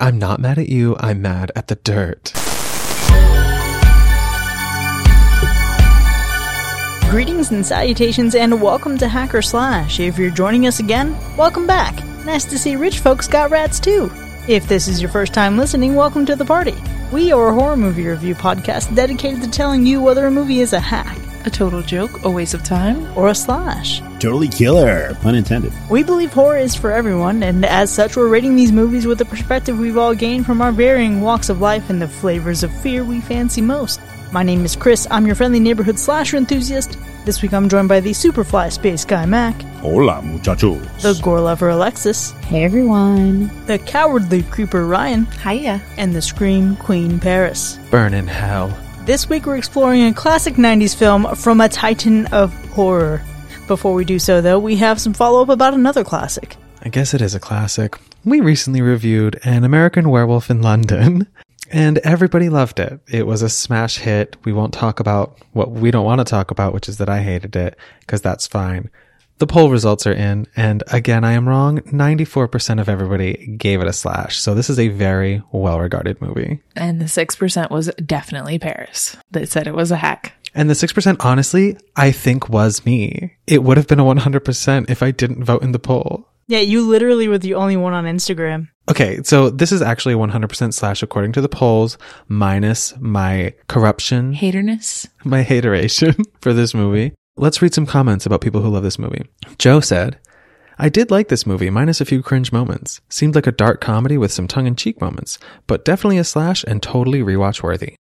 I'm not mad at you, I'm mad at the dirt. Greetings and salutations, and welcome to Hacker Slash. If you're joining us again, welcome back. Nice to see rich folks got rats too. If this is your first time listening, welcome to the party. We are a horror movie review podcast dedicated to telling you whether a movie is a hack, A total joke, a waste of time. or a slash. Totally killer, pun intended. We believe horror is for everyone, and as such, we're rating these movies with the perspective we've all gained from our varying walks of life and the flavors of fear we fancy most. My name is Chris, I'm your friendly neighborhood slasher enthusiast. This week I'm joined by the Superfly Space Guy Mac, Hola, muchachos. the Gore Lover Alexis, Hey everyone. the Cowardly Creeper Ryan, Hiya. and the Scream Queen Paris. Burn in hell. This week we're exploring a classic 90s film from a titan of horror. Before we do so, though, we have some follow up about another classic. I guess it is a classic. We recently reviewed An American Werewolf in London, and everybody loved it. It was a smash hit. We won't talk about what we don't want to talk about, which is that I hated it, because that's fine. The poll results are in, and again, I am wrong. 94% of everybody gave it a slash. So this is a very well regarded movie. And the 6% was definitely Paris. They said it was a hack. And the 6%, honestly, I think was me. It would have been a 100% if I didn't vote in the poll. Yeah, you literally were the only one on Instagram. Okay, so this is actually 100% slash according to the polls, minus my corruption, Haterness. my hateration for this movie. Let's read some comments about people who love this movie. Joe said, I did like this movie, minus a few cringe moments. Seemed like a dark comedy with some tongue in cheek moments, but definitely a slash and totally rewatch worthy.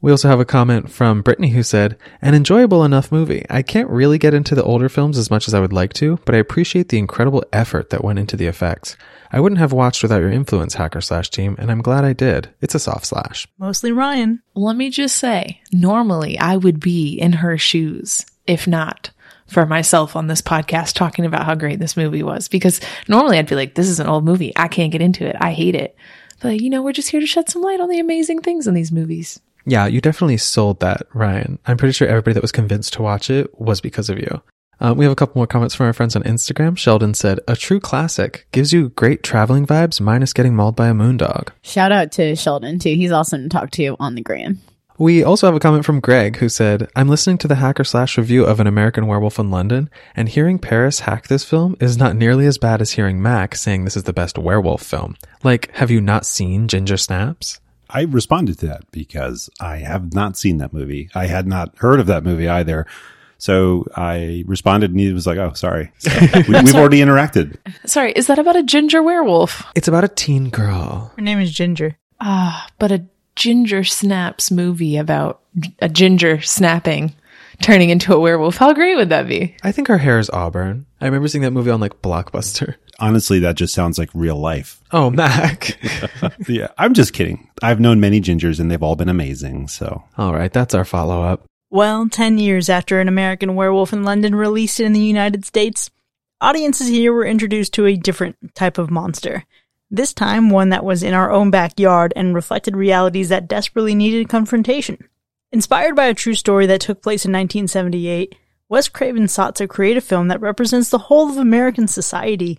We also have a comment from Brittany who said, An enjoyable enough movie. I can't really get into the older films as much as I would like to, but I appreciate the incredible effort that went into the effects. I wouldn't have watched without your influence, Hacker Slash team, and I'm glad I did. It's a soft slash. Mostly Ryan. Let me just say, normally I would be in her shoes, if not for myself on this podcast talking about how great this movie was. Because normally I'd be like, this is an old movie. I can't get into it. I hate it. But you know, we're just here to shed some light on the amazing things in these movies. Yeah, you definitely sold that, Ryan. I'm pretty sure everybody that was convinced to watch it was because of you. Uh, we have a couple more comments from our friends on Instagram. Sheldon said, A true classic. Gives you great traveling vibes, minus getting mauled by a moondog. Shout out to Sheldon too. He's awesome to talk to on the gram. We also have a comment from Greg who said, I'm listening to the hacker slash review of An American Werewolf in London, and hearing Paris hack this film is not nearly as bad as hearing Mac saying this is the best werewolf film. Like, have you not seen Ginger Snaps? I responded to that because I have not seen that movie. I had not heard of that movie either. So I responded and he was like, oh, sorry. So we, we've already interacted. Sorry, is that about a ginger werewolf? It's about a teen girl. Her name is Ginger. Ah, but a ginger snaps movie about a ginger snapping, turning into a werewolf. How great would that be? I think her hair is auburn. I remember seeing that movie on like Blockbuster. Honestly, that just sounds like real life. Oh, Mac. Yeah, I'm just kidding. I've known many gingers and they've all been amazing. So All right, that's our follow up. Well, 10 years after An American Werewolf in London released in the United States, audiences here were introduced to a different type of monster. This time, one that was in our own backyard and reflected realities that desperately needed confrontation. Inspired by a true story that took place in 1978, Wes Craven sought to create a film that represents the whole of American society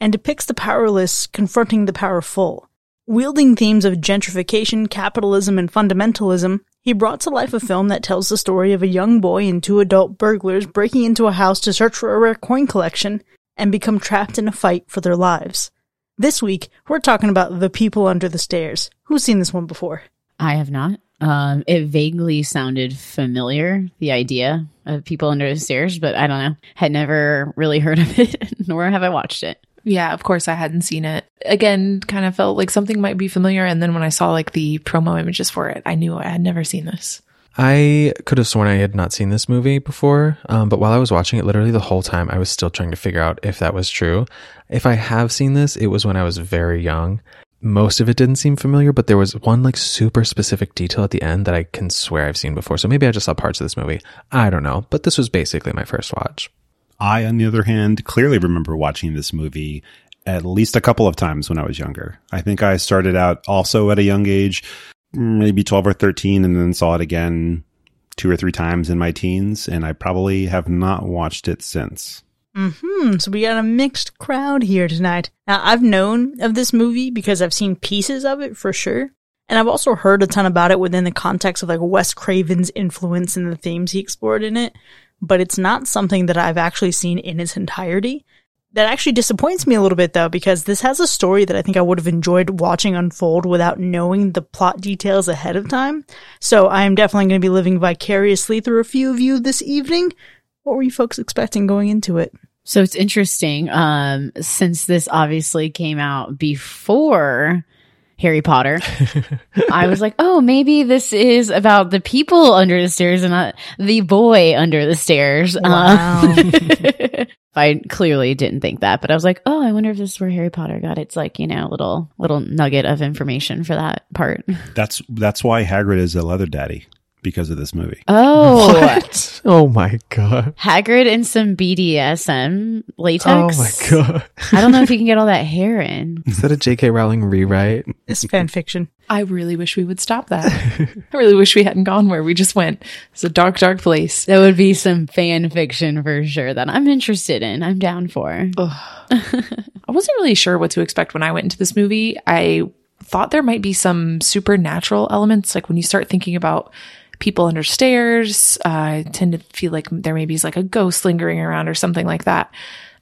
and depicts the powerless confronting the powerful. Wielding themes of gentrification, capitalism, and fundamentalism, he brought to life a film that tells the story of a young boy and two adult burglars breaking into a house to search for a rare coin collection and become trapped in a fight for their lives. This week, we're talking about The People Under the Stairs. Who's seen this one before? I have not. Um, it vaguely sounded familiar, the idea of people under the stairs, but I don't know. Had never really heard of it, nor have I watched it. Yeah, of course I hadn't seen it. Again, kind of felt like something might be familiar. And then when I saw like the promo images for it, I knew I had never seen this. I could have sworn I had not seen this movie before, um, but while I was watching it, literally the whole time, I was still trying to figure out if that was true. If I have seen this, it was when I was very young. Most of it didn't seem familiar, but there was one like super specific detail at the end that I can swear I've seen before. So maybe I just saw parts of this movie. I don't know, but this was basically my first watch. I, on the other hand, clearly remember watching this movie at least a couple of times when I was younger. I think I started out also at a young age, maybe 12 or 13, and then saw it again two or three times in my teens, and I probably have not watched it since. Hmm, so we got a mixed crowd here tonight. Now, I've known of this movie because I've seen pieces of it for sure. And I've also heard a ton about it within the context of like Wes Craven's influence and the themes he explored in it. But it's not something that I've actually seen in its entirety. That actually disappoints me a little bit though, because this has a story that I think I would have enjoyed watching unfold without knowing the plot details ahead of time. So I am definitely going to be living vicariously through a few of you this evening. What were you folks expecting going into it? So it's interesting. Um, since this obviously came out before Harry Potter, I was like, oh, maybe this is about the people under the stairs and not the boy under the stairs. Wow. Uh, I clearly didn't think that, but I was like, oh, I wonder if this is where Harry Potter got its like, you know, little little nugget of information for that part. That's that's why Hagrid is a leather daddy because of this movie. Oh, What? Oh my god. Hagrid and some BDSM latex. Oh my god. I don't know if you can get all that hair in. Is that a J.K. Rowling rewrite? It's fan fiction. I really wish we would stop that. I really wish we hadn't gone where we just went. It's a dark, dark place. That would be some fan fiction for sure that I'm interested in. I'm down for. I wasn't really sure what to expect when I went into this movie. I thought there might be some supernatural elements. Like when you start thinking about people under stairs, uh, I tend to feel like there maybe is like a ghost lingering around or something like that.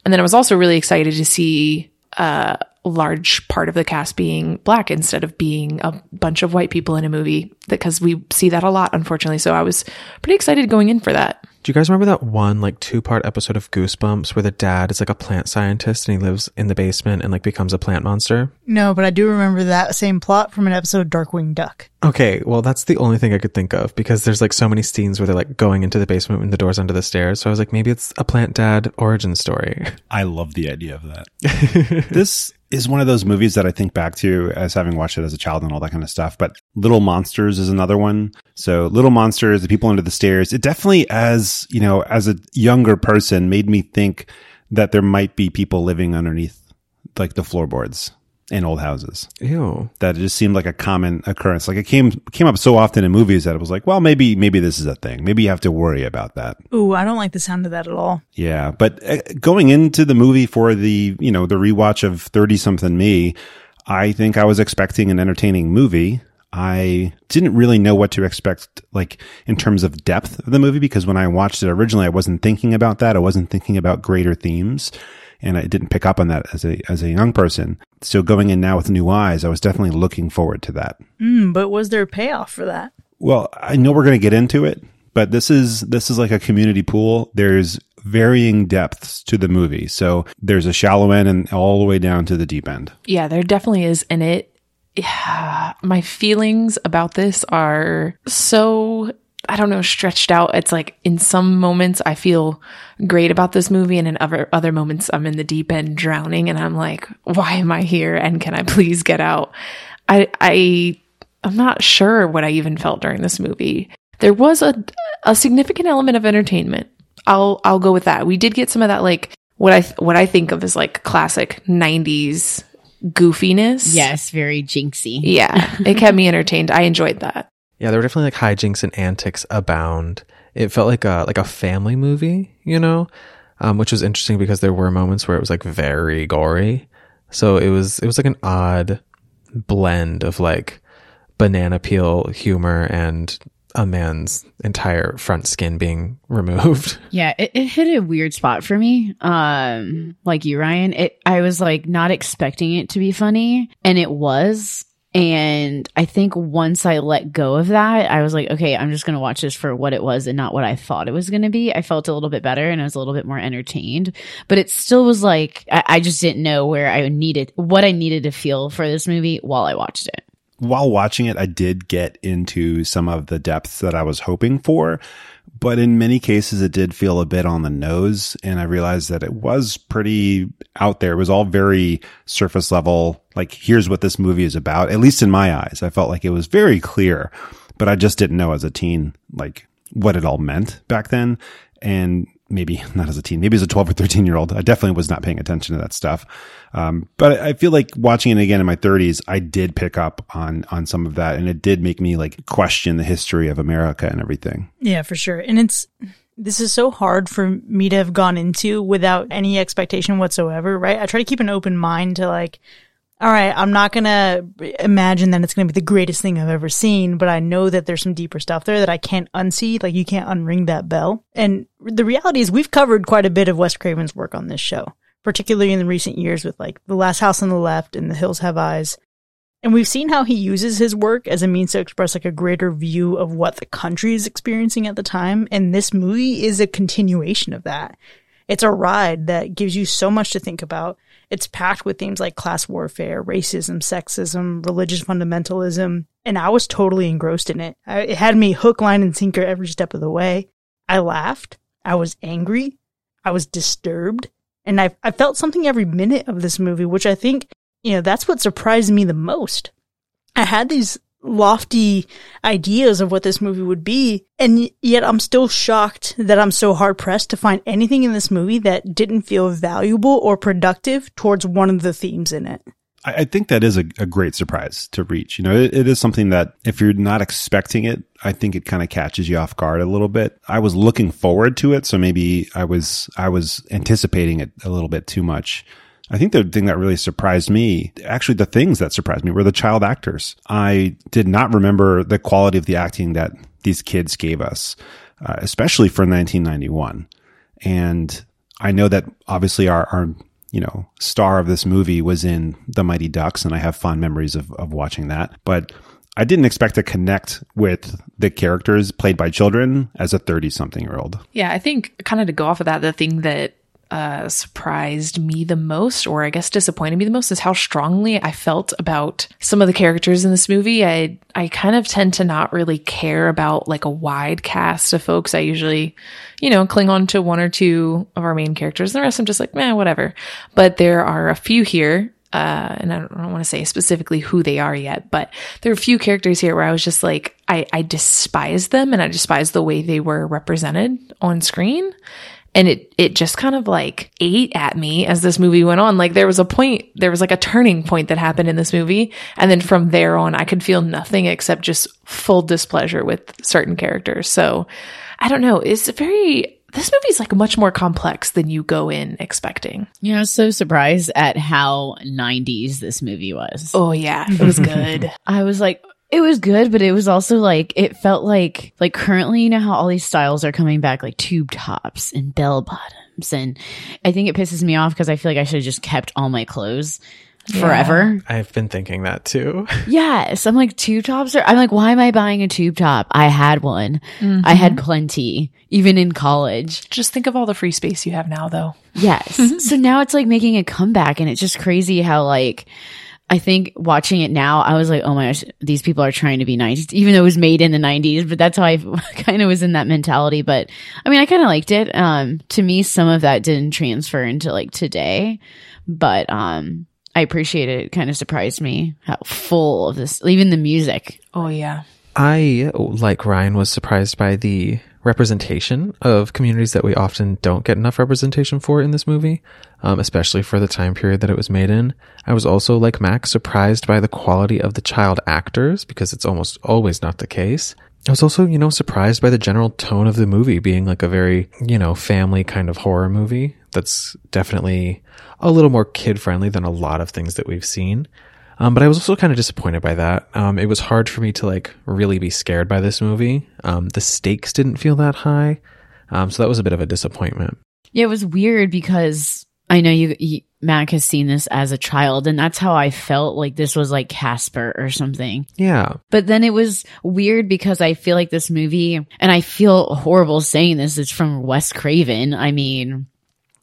And then I was also really excited to see uh, a large part of the cast being black instead of being a bunch of white people in a movie because we see that a lot, unfortunately. So I was pretty excited going in for that. Do you guys remember that one like two part episode of Goosebumps where the dad is like a plant scientist and he lives in the basement and like becomes a plant monster? No, but I do remember that same plot from an episode of Darkwing Duck. Okay, well that's the only thing I could think of because there's like so many scenes where they're like going into the basement when the door's under the stairs. So I was like, maybe it's a plant dad origin story. I love the idea of that. this is one of those movies that I think back to as having watched it as a child and all that kind of stuff. But Little Monsters is another one. So Little Monsters, the people under the stairs, it definitely as, you know, as a younger person made me think that there might be people living underneath like the floorboards in old houses. Ew. That it just seemed like a common occurrence. Like it came came up so often in movies that it was like, well, maybe maybe this is a thing. Maybe you have to worry about that. Ooh, I don't like the sound of that at all. Yeah, but uh, going into the movie for the, you know, the rewatch of 30 something me, I think I was expecting an entertaining movie. I didn't really know what to expect, like in terms of depth of the movie, because when I watched it originally, I wasn't thinking about that. I wasn't thinking about greater themes and I didn't pick up on that as a, as a young person. So going in now with new eyes, I was definitely looking forward to that. Mm, but was there a payoff for that? Well, I know we're going to get into it, but this is this is like a community pool. There's varying depths to the movie. So there's a shallow end and all the way down to the deep end. Yeah, there definitely is. And it, yeah, my feelings about this are so, I don't know, stretched out. It's like in some moments I feel great about this movie, and in other, other moments I'm in the deep end drowning, and I'm like, why am I here? And can I please get out? I, I, I'm not sure what I even felt during this movie. There was a, a significant element of entertainment. I'll, I'll go with that. We did get some of that, like, what I, what I think of as like classic 90s goofiness. Yes, very jinxy. Yeah, it kept me entertained. I enjoyed that. Yeah, there were definitely like hijinks and antics abound. It felt like a like a family movie, you know, um, which was interesting because there were moments where it was like very gory. So it was it was like an odd blend of like banana peel humor and a man's entire front skin being removed. Yeah, it, it hit a weird spot for me. Um, like you, Ryan. It I was like not expecting it to be funny, and it was. And I think once I let go of that, I was like, okay, I'm just going to watch this for what it was and not what I thought it was going to be. I felt a little bit better and I was a little bit more entertained, but it still was like, I, I just didn't know where I needed, what I needed to feel for this movie while I watched it. While watching it, I did get into some of the depths that I was hoping for, but in many cases it did feel a bit on the nose and I realized that it was pretty out there. It was all very surface level. Like, here's what this movie is about. At least in my eyes, I felt like it was very clear, but I just didn't know as a teen, like what it all meant back then. And maybe not as a teen, maybe as a 12 or 13 year old. I definitely was not paying attention to that stuff. Um, but I feel like watching it again in my 30s, I did pick up on, on some of that and it did make me like question the history of America and everything. Yeah, for sure. And it's this is so hard for me to have gone into without any expectation whatsoever, right? I try to keep an open mind to like, all right, I'm not going to imagine that it's going to be the greatest thing I've ever seen, but I know that there's some deeper stuff there that I can't unsee. Like you can't unring that bell. And the reality is we've covered quite a bit of Wes Craven's work on this show, particularly in the recent years with like The Last House on the Left and The Hills Have Eyes. And we've seen how he uses his work as a means to express like a greater view of what the country is experiencing at the time. And this movie is a continuation of that. It's a ride that gives you so much to think about. It's packed with themes like class warfare, racism, sexism, religious fundamentalism. And I was totally engrossed in it. I, it had me hook, line, and sinker every step of the way. I laughed. I was angry. I was disturbed. And I, I felt something every minute of this movie, which I think you know, that's what surprised me the most. I had these lofty ideas of what this movie would be, and yet I'm still shocked that I'm so hard pressed to find anything in this movie that didn't feel valuable or productive towards one of the themes in it. I, think that is a, a, great surprise to reach. You know, it, it is something that if you're not expecting it, I think it kind of catches you off guard a little bit. I was looking forward to it, so maybe I was I was anticipating it a little bit too much. I think the thing that really surprised me, actually the things that surprised me were the child actors. I did not remember the quality of the acting that these kids gave us, uh, especially for 1991. And I know that obviously our, our, you know, star of this movie was in The Mighty Ducks, and I have fond memories of, of watching that. But I didn't expect to connect with the characters played by children as a 30 something year old. Yeah, I think kind of to go off of that, the thing that uh, surprised me the most, or I guess disappointed me the most, is how strongly I felt about some of the characters in this movie. I I kind of tend to not really care about like a wide cast of folks. I usually, you know, cling on to one or two of our main characters. And the rest I'm just like, man, whatever. But there are a few here. Uh, and I don't, don't want to say specifically who they are yet, but there are a few characters here where I was just like, I, I despise them and I despise the way they were represented on screen and it it just kind of like ate at me as this movie went on like there was a point there was like a turning point that happened in this movie and then from there on i could feel nothing except just full displeasure with certain characters so i don't know it's very this movie's like much more complex than you go in expecting. Yeah, I was so surprised at how 90s this movie was. Oh yeah, it was good. I was like, it was good, but it was also like it felt like like currently you know how all these styles are coming back like tube tops and bell bottoms and I think it pisses me off because I feel like I should have just kept all my clothes forever. Yeah, I've been thinking that too. yes. I'm like tube tops are I'm like, why am I buying a tube top? I had one. Mm-hmm. I had plenty, even in college. Just think of all the free space you have now though. Yes. so now it's like making a comeback and it's just crazy how like I think watching it now, I was like, oh my gosh, these people are trying to be nice, even though it was made in the 90s. But that's how I kind of was in that mentality. But I mean, I kind of liked it. Um, to me, some of that didn't transfer into like today, but um, I appreciate it. It kind of surprised me how full of this, even the music. Oh, yeah. I, like Ryan, was surprised by the representation of communities that we often don't get enough representation for in this movie, um, especially for the time period that it was made in. I was also, like Max, surprised by the quality of the child actors because it's almost always not the case. I was also, you know, surprised by the general tone of the movie being like a very, you know, family kind of horror movie that's definitely a little more kid friendly than a lot of things that we've seen. Um, but I was also kind of disappointed by that. Um, it was hard for me to like really be scared by this movie. Um, the stakes didn't feel that high. Um, so that was a bit of a disappointment. Yeah, it was weird because I know you, you, Mac has seen this as a child, and that's how I felt like this was like Casper or something. Yeah. But then it was weird because I feel like this movie, and I feel horrible saying this, it's from Wes Craven. I mean,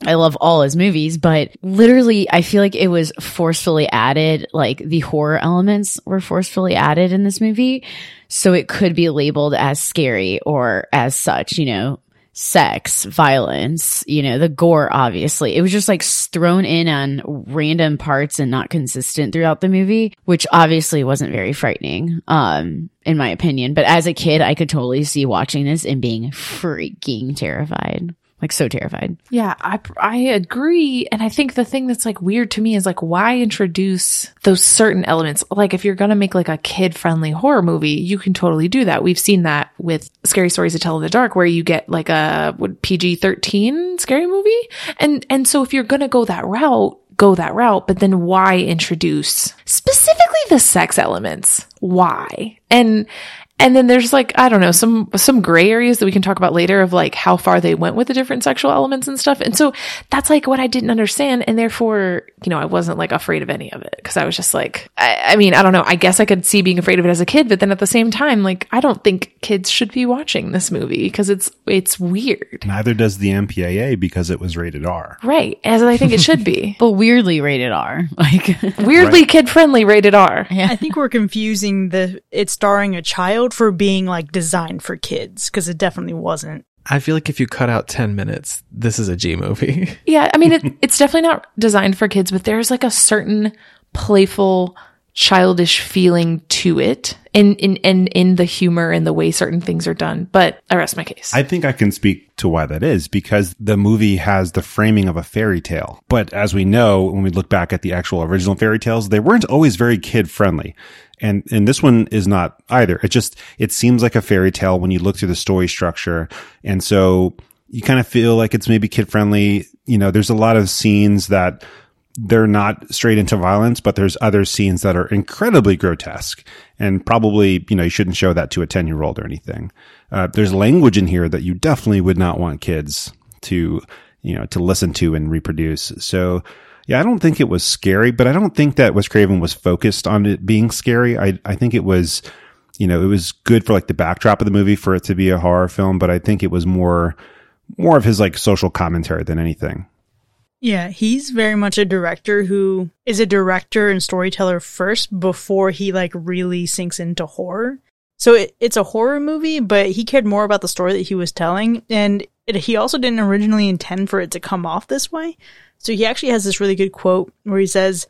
I love all his movies, but literally I feel like it was forcefully added, like the horror elements were forcefully added in this movie. So it could be labeled as scary or as such, you know, sex, violence, you know, the gore, obviously. It was just like thrown in on random parts and not consistent throughout the movie, which obviously wasn't very frightening, um, in my opinion. But as a kid, I could totally see watching this and being freaking terrified. Like so terrified. Yeah, I I agree, and I think the thing that's like weird to me is like why introduce those certain elements? Like if you're gonna make like a kid friendly horror movie, you can totally do that. We've seen that with Scary Stories to Tell in the Dark, where you get like a PG thirteen scary movie, and and so if you're gonna go that route, go that route, but then why introduce specifically the sex elements? Why? And and then there's like I don't know some some gray areas that we can talk about later of like how far they went with the different sexual elements and stuff. And so that's like what I didn't understand, and therefore you know I wasn't like afraid of any of it because I was just like I, I mean I don't know I guess I could see being afraid of it as a kid, but then at the same time like I don't think kids should be watching this movie because it's it's weird, Neither does the MPAA because it was rated R. right? As I think it should be. But weirdly rated R. Like Weirdly kid friendly, rated R. I think we're confusing the it's starring a child for being like designed for kids because it definitely wasn't. I feel like if you cut out 10 minutes, this is a G movie. Yeah, I mean, it, it's definitely not designed for kids, but there's like a certain playful, childish feeling to it, in in in in the humor and the way certain things are done. But I rest my case. I think I can speak to why that is because the movie has the framing of a fairy tale. But as we know, when we look back at the actual original fairy tales, they weren't always very kid friendly. And, and this one is not either. It just, it seems like a fairy tale when you look through the story structure. And so you kind of feel like it's maybe kid friendly. You know, there's a lot of scenes that they're not straight into violence, but there's other scenes that are incredibly grotesque and probably, you know, you shouldn't show that to a 10 year old or anything. Uh, there's language in here that you definitely would not want kids to, you know, to listen to and reproduce. So, yeah, I don't think it was scary, but I don't think that Wes Craven was focused on it being scary. I, I think it was, you know, it was good for like the backdrop of the movie for it to be a horror film, but I think it was more, more of his like social commentary than anything. Yeah, he's very much a director who is a director and storyteller first before he like really sinks into horror. So it, it's a horror movie, but he cared more about the story that he was telling, and it, he also didn't originally intend for it to come off this way. So he actually has this really good quote where he says,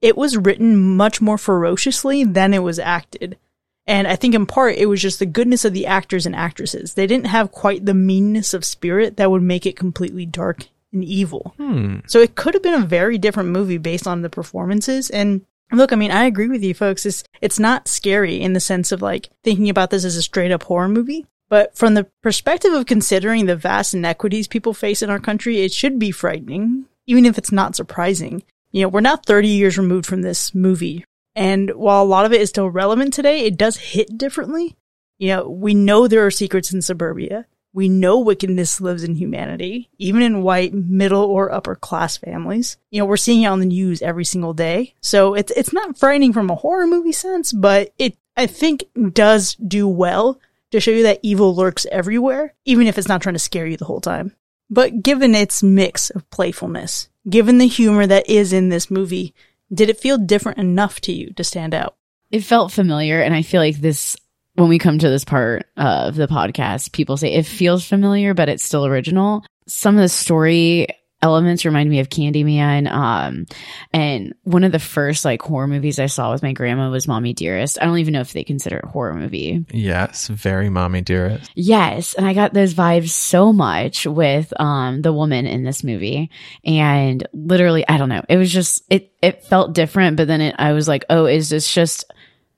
"It was written much more ferociously than it was acted." And I think in part it was just the goodness of the actors and actresses. They didn't have quite the meanness of spirit that would make it completely dark and evil. Hmm. So it could have been a very different movie based on the performances. And look, I mean, I agree with you folks. It's, it's not scary in the sense of like thinking about this as a straight up horror movie. But from the perspective of considering the vast inequities people face in our country, it should be frightening, even if it's not surprising. You know, we're now 30 years removed from this movie. And while a lot of it is still relevant today, it does hit differently. You know, we know there are secrets in suburbia. We know wickedness lives in humanity, even in white, middle, or upper class families. You know, we're seeing it on the news every single day. So it's, it's not frightening from a horror movie sense, but it, I think, does do well to show you that evil lurks everywhere, even if it's not trying to scare you the whole time. But given its mix of playfulness, given the humor that is in this movie, did it feel different enough to you to stand out? it felt familiar and i feel like this when we come to this part of the podcast people say it feels familiar but it's still original some of the story elements remind me of candyman um and one of the first like horror movies i saw with my grandma was mommy dearest i don't even know if they consider it a horror movie Yes, very mommy dearest. Yes, and I got those vibes so much with um the woman in this movie. And literally, I don't know. It was just it it felt different, but then it, I was like, "Oh, is this just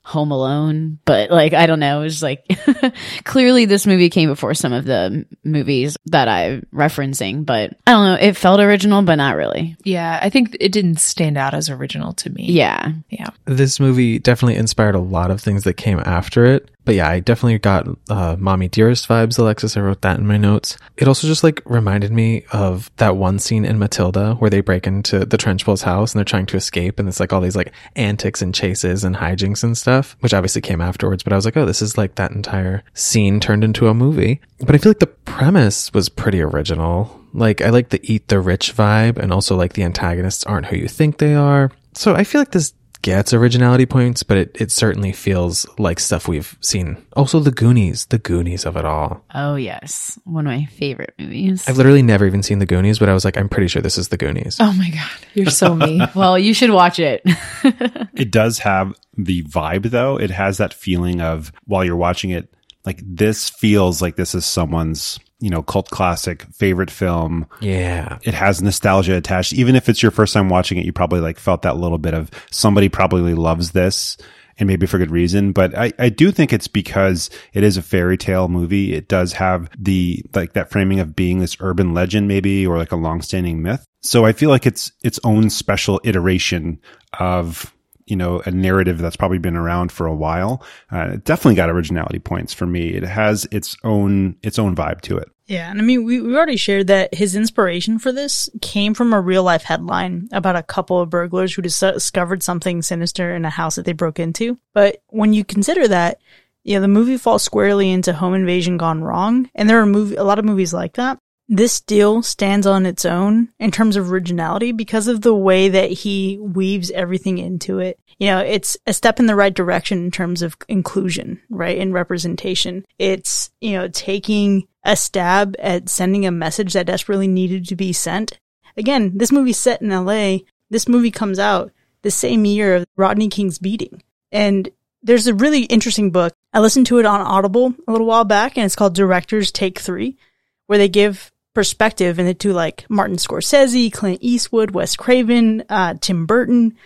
Home Alone?" But like, I don't know. It was like clearly this movie came before some of the movies that I'm referencing, but I don't know. It felt original, but not really. yeah, I think it didn't stand out as original to me. Yeah. yeah. This movie definitely inspired a lot of things that came after it. But yeah, I definitely got uh, Mommy Dearest vibes, Alexis. I wrote that in my notes. It also just like reminded me of that one scene in Matilda where they break into the Trunchbull's house and they're trying to escape. And it's like all these like antics and chases and hijinks and stuff, which obviously came afterwards. But I was like, oh, this is like that entire scene turned into a movie. But I feel like the premise was pretty original. Like I like the eat the rich vibe and also like the antagonists aren't who you think they are. So I feel like this gets originality points, but it, it certainly feels like stuff we've seen. Also, the Goonies, the Goonies of it all. Oh yes, one of my favorite movies. I've literally never even seen the Goonies, but I was like, I'm pretty sure this is the Goonies. Oh my god, you're so me. well, you should watch it. It does have the vibe though. It has that feeling of while you're watching it, like this feels like this is someone's, you know, cult classic, favorite film. Yeah. It has nostalgia attached. Even if it's your first time watching it, you probably like felt that little bit of somebody probably loves this and maybe for good reason. But I, I do think it's because it is a fairy tale movie. It does have the, like that framing of being this urban legend maybe, or like a longstanding myth. So I feel like it's its own special iteration of you know, a narrative that's probably been around for a while. Uh, it definitely got originality points for me. It has its own, its own vibe to it. Yeah, and I mean, we, we already shared that his inspiration for this came from a real life headline about a couple of burglars who dis- discovered something sinister in a house that they broke into. But when you consider that, yeah, the movie falls squarely into home invasion gone wrong, and there are movie a lot of movies like that. This deal stands on its own in terms of originality because of the way that he weaves everything into it. You know, it's a step in the right direction in terms of inclusion, right? And representation. It's, you know, taking a stab at sending a message that desperately needed to be sent. Again, this movie's set in LA. This movie comes out the same year of Rodney King's beating. And there's a really interesting book. I listened to it on Audible a little while back and it's called Directors Take Three, where they give perspective into like Martin Scorsese, Clint Eastwood, Wes Craven, uh, Tim Burton,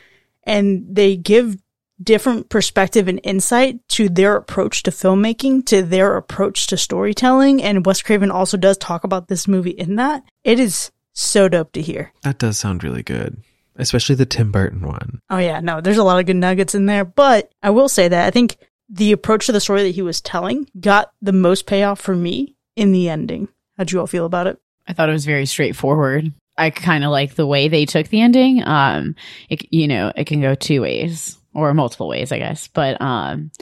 and they give different perspective and insight to their approach to filmmaking, to their approach to storytelling. And Wes Craven also does talk about this movie in that. It is so dope to hear. That does sound really good, especially the Tim Burton one. Oh yeah, no, there's a lot of good nuggets in there, but I will say that I think the approach to the story that he was telling got the most payoff for me in the ending. How'd you all feel about it? I thought it was very straightforward. I kind of like the way they took the ending. Um, it, you know, it can go two ways or multiple ways, I guess. But um,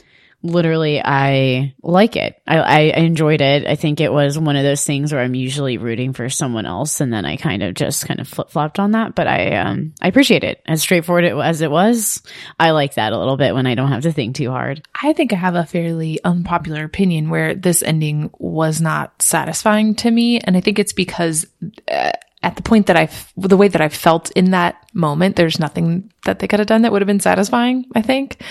literally, I like it. I, I enjoyed it. I think it was one of those things where I'm usually rooting for someone else, and then I kind of just kind of flip flopped on that. But I um, I appreciate it as straightforward as it was. I like that a little bit when I don't have to think too hard. I think I have a fairly unpopular opinion where this ending was not satisfying to me. And I think it's because uh, at the point that I've the way that I felt in that moment, there's nothing that they could have done that would have been satisfying, I think.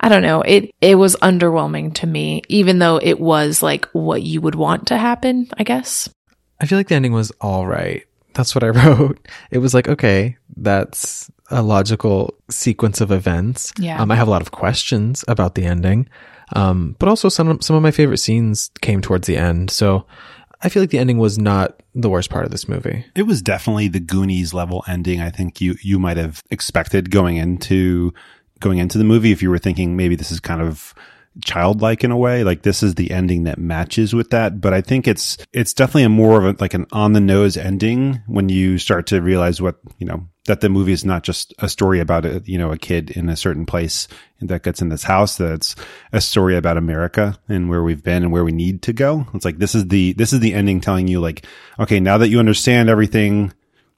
I don't know. It, it was underwhelming to me, even though it was like what you would want to happen, I guess. I feel like the ending was all right. That's what I wrote. It was like, okay, that's a logical sequence of events. Yeah. Um, I have a lot of questions about the ending. Um, but also some, some of my favorite scenes came towards the end. So I feel like the ending was not the worst part of this movie. It was definitely the Goonies level ending. I think you, you might have expected going into, going into the movie if you were thinking maybe this is kind of childlike in a way. Like this is the ending that matches with that. But I think it's, it's definitely a more of a, like an on the nose ending when you start to realize what, you know, that the movie is not just a story about a, you know, a kid in a certain place that gets in this house. That it's a story about America and where we've been and where we need to go. It's like, this is the, this is the ending telling you like, okay, now that you understand everything,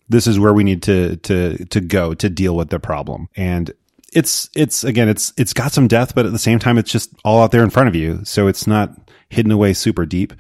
this is where we need to, to, to go to deal with the problem. And it's it's again it's it's got some depth, but at the same time it's just all out there in front of you, so it's not hidden away super deep.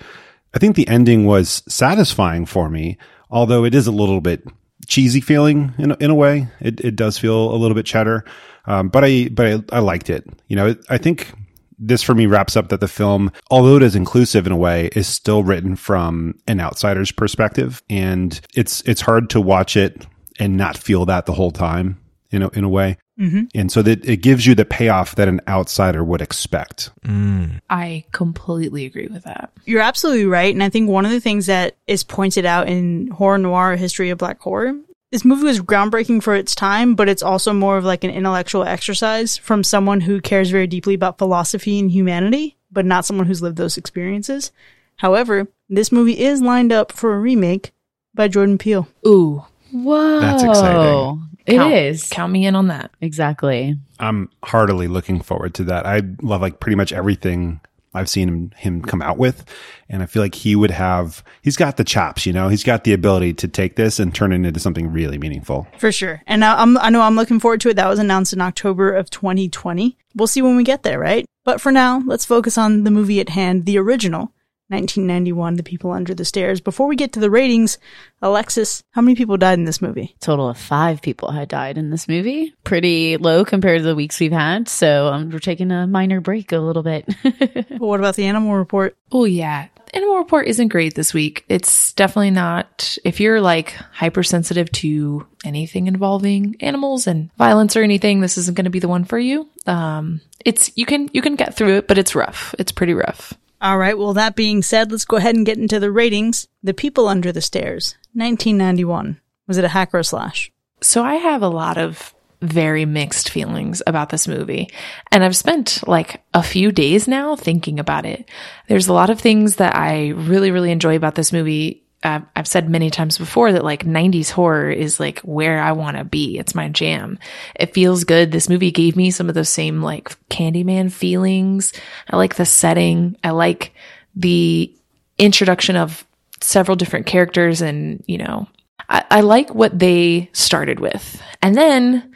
I think the ending was satisfying for me, although it is a little bit cheesy feeling in in a way. It it does feel a little bit cheddar, um, but I but I, I liked it. You know, I think this for me wraps up that the film, although it is inclusive in a way, is still written from an outsider's perspective, and it's it's hard to watch it and not feel that the whole time in a, in a way. Mm-hmm. And so that it gives you the payoff that an outsider would expect. Mm. I completely agree with that. You're absolutely right. And I think one of the things that is pointed out in Horror Noire history of black horror, this movie was groundbreaking for its time, but it's also more of like an intellectual exercise from someone who cares very deeply about philosophy and humanity, but not someone who's lived those experiences. However, this movie is lined up for a remake by Jordan Peele. Ooh, Whoa. That's exciting. It count, is Count me in on that. Exactly. I'm heartily looking forward to that. I love like pretty much everything I've seen him, him come out with. And I feel like he would have, he's got the chops, you know, he's got the ability to take this and turn it into something really meaningful. For sure. And I, I'm, I know I'm looking forward to it. That was announced in October of 2020. We'll see when we get there, right? But for now, let's focus on the movie at hand, the original, 1991, The People Under the Stairs. Before we get to the ratings, Alexis, how many people died in this movie? Total of five people had died in this movie. Pretty low compared to the weeks we've had. So um, we're taking a minor break a little bit. But what about the animal report? Oh yeah. Animal Report isn't great this week. It's definitely not if you're like hypersensitive to anything involving animals and violence or anything, this isn't going to be the one for you. Um it's you can you can get through it, but it's rough. It's pretty rough. All right, well, that being said, let's go ahead and get into the ratings. The People Under the Stairs, 1991. Was it a hack or a slash? So I have a lot of very mixed feelings about this movie. And I've spent like a few days now thinking about it. There's a lot of things that I really, really enjoy about this movie. Uh, I've said many times before that like 90s horror is like where I want to be. It's my jam. It feels good. This movie gave me some of those same like Candyman feelings. I like the setting. I like the introduction of several different characters and, you know, I, I like what they started with. And then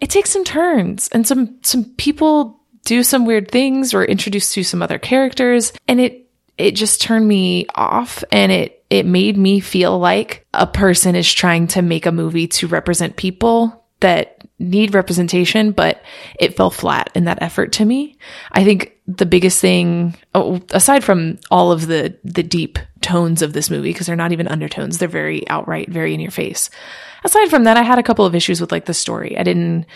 it takes some turns and some, some people do some weird things or introduced to some other characters and it, it just turned me off and it, it made me feel like a person is trying to make a movie to represent people that need representation, but it fell flat in that effort to me. I think the biggest thing, oh, aside from all of the, the deep tones of this movie, because they're not even undertones, they're very outright, very in your face. Aside from that, I had a couple of issues with like the story. I didn't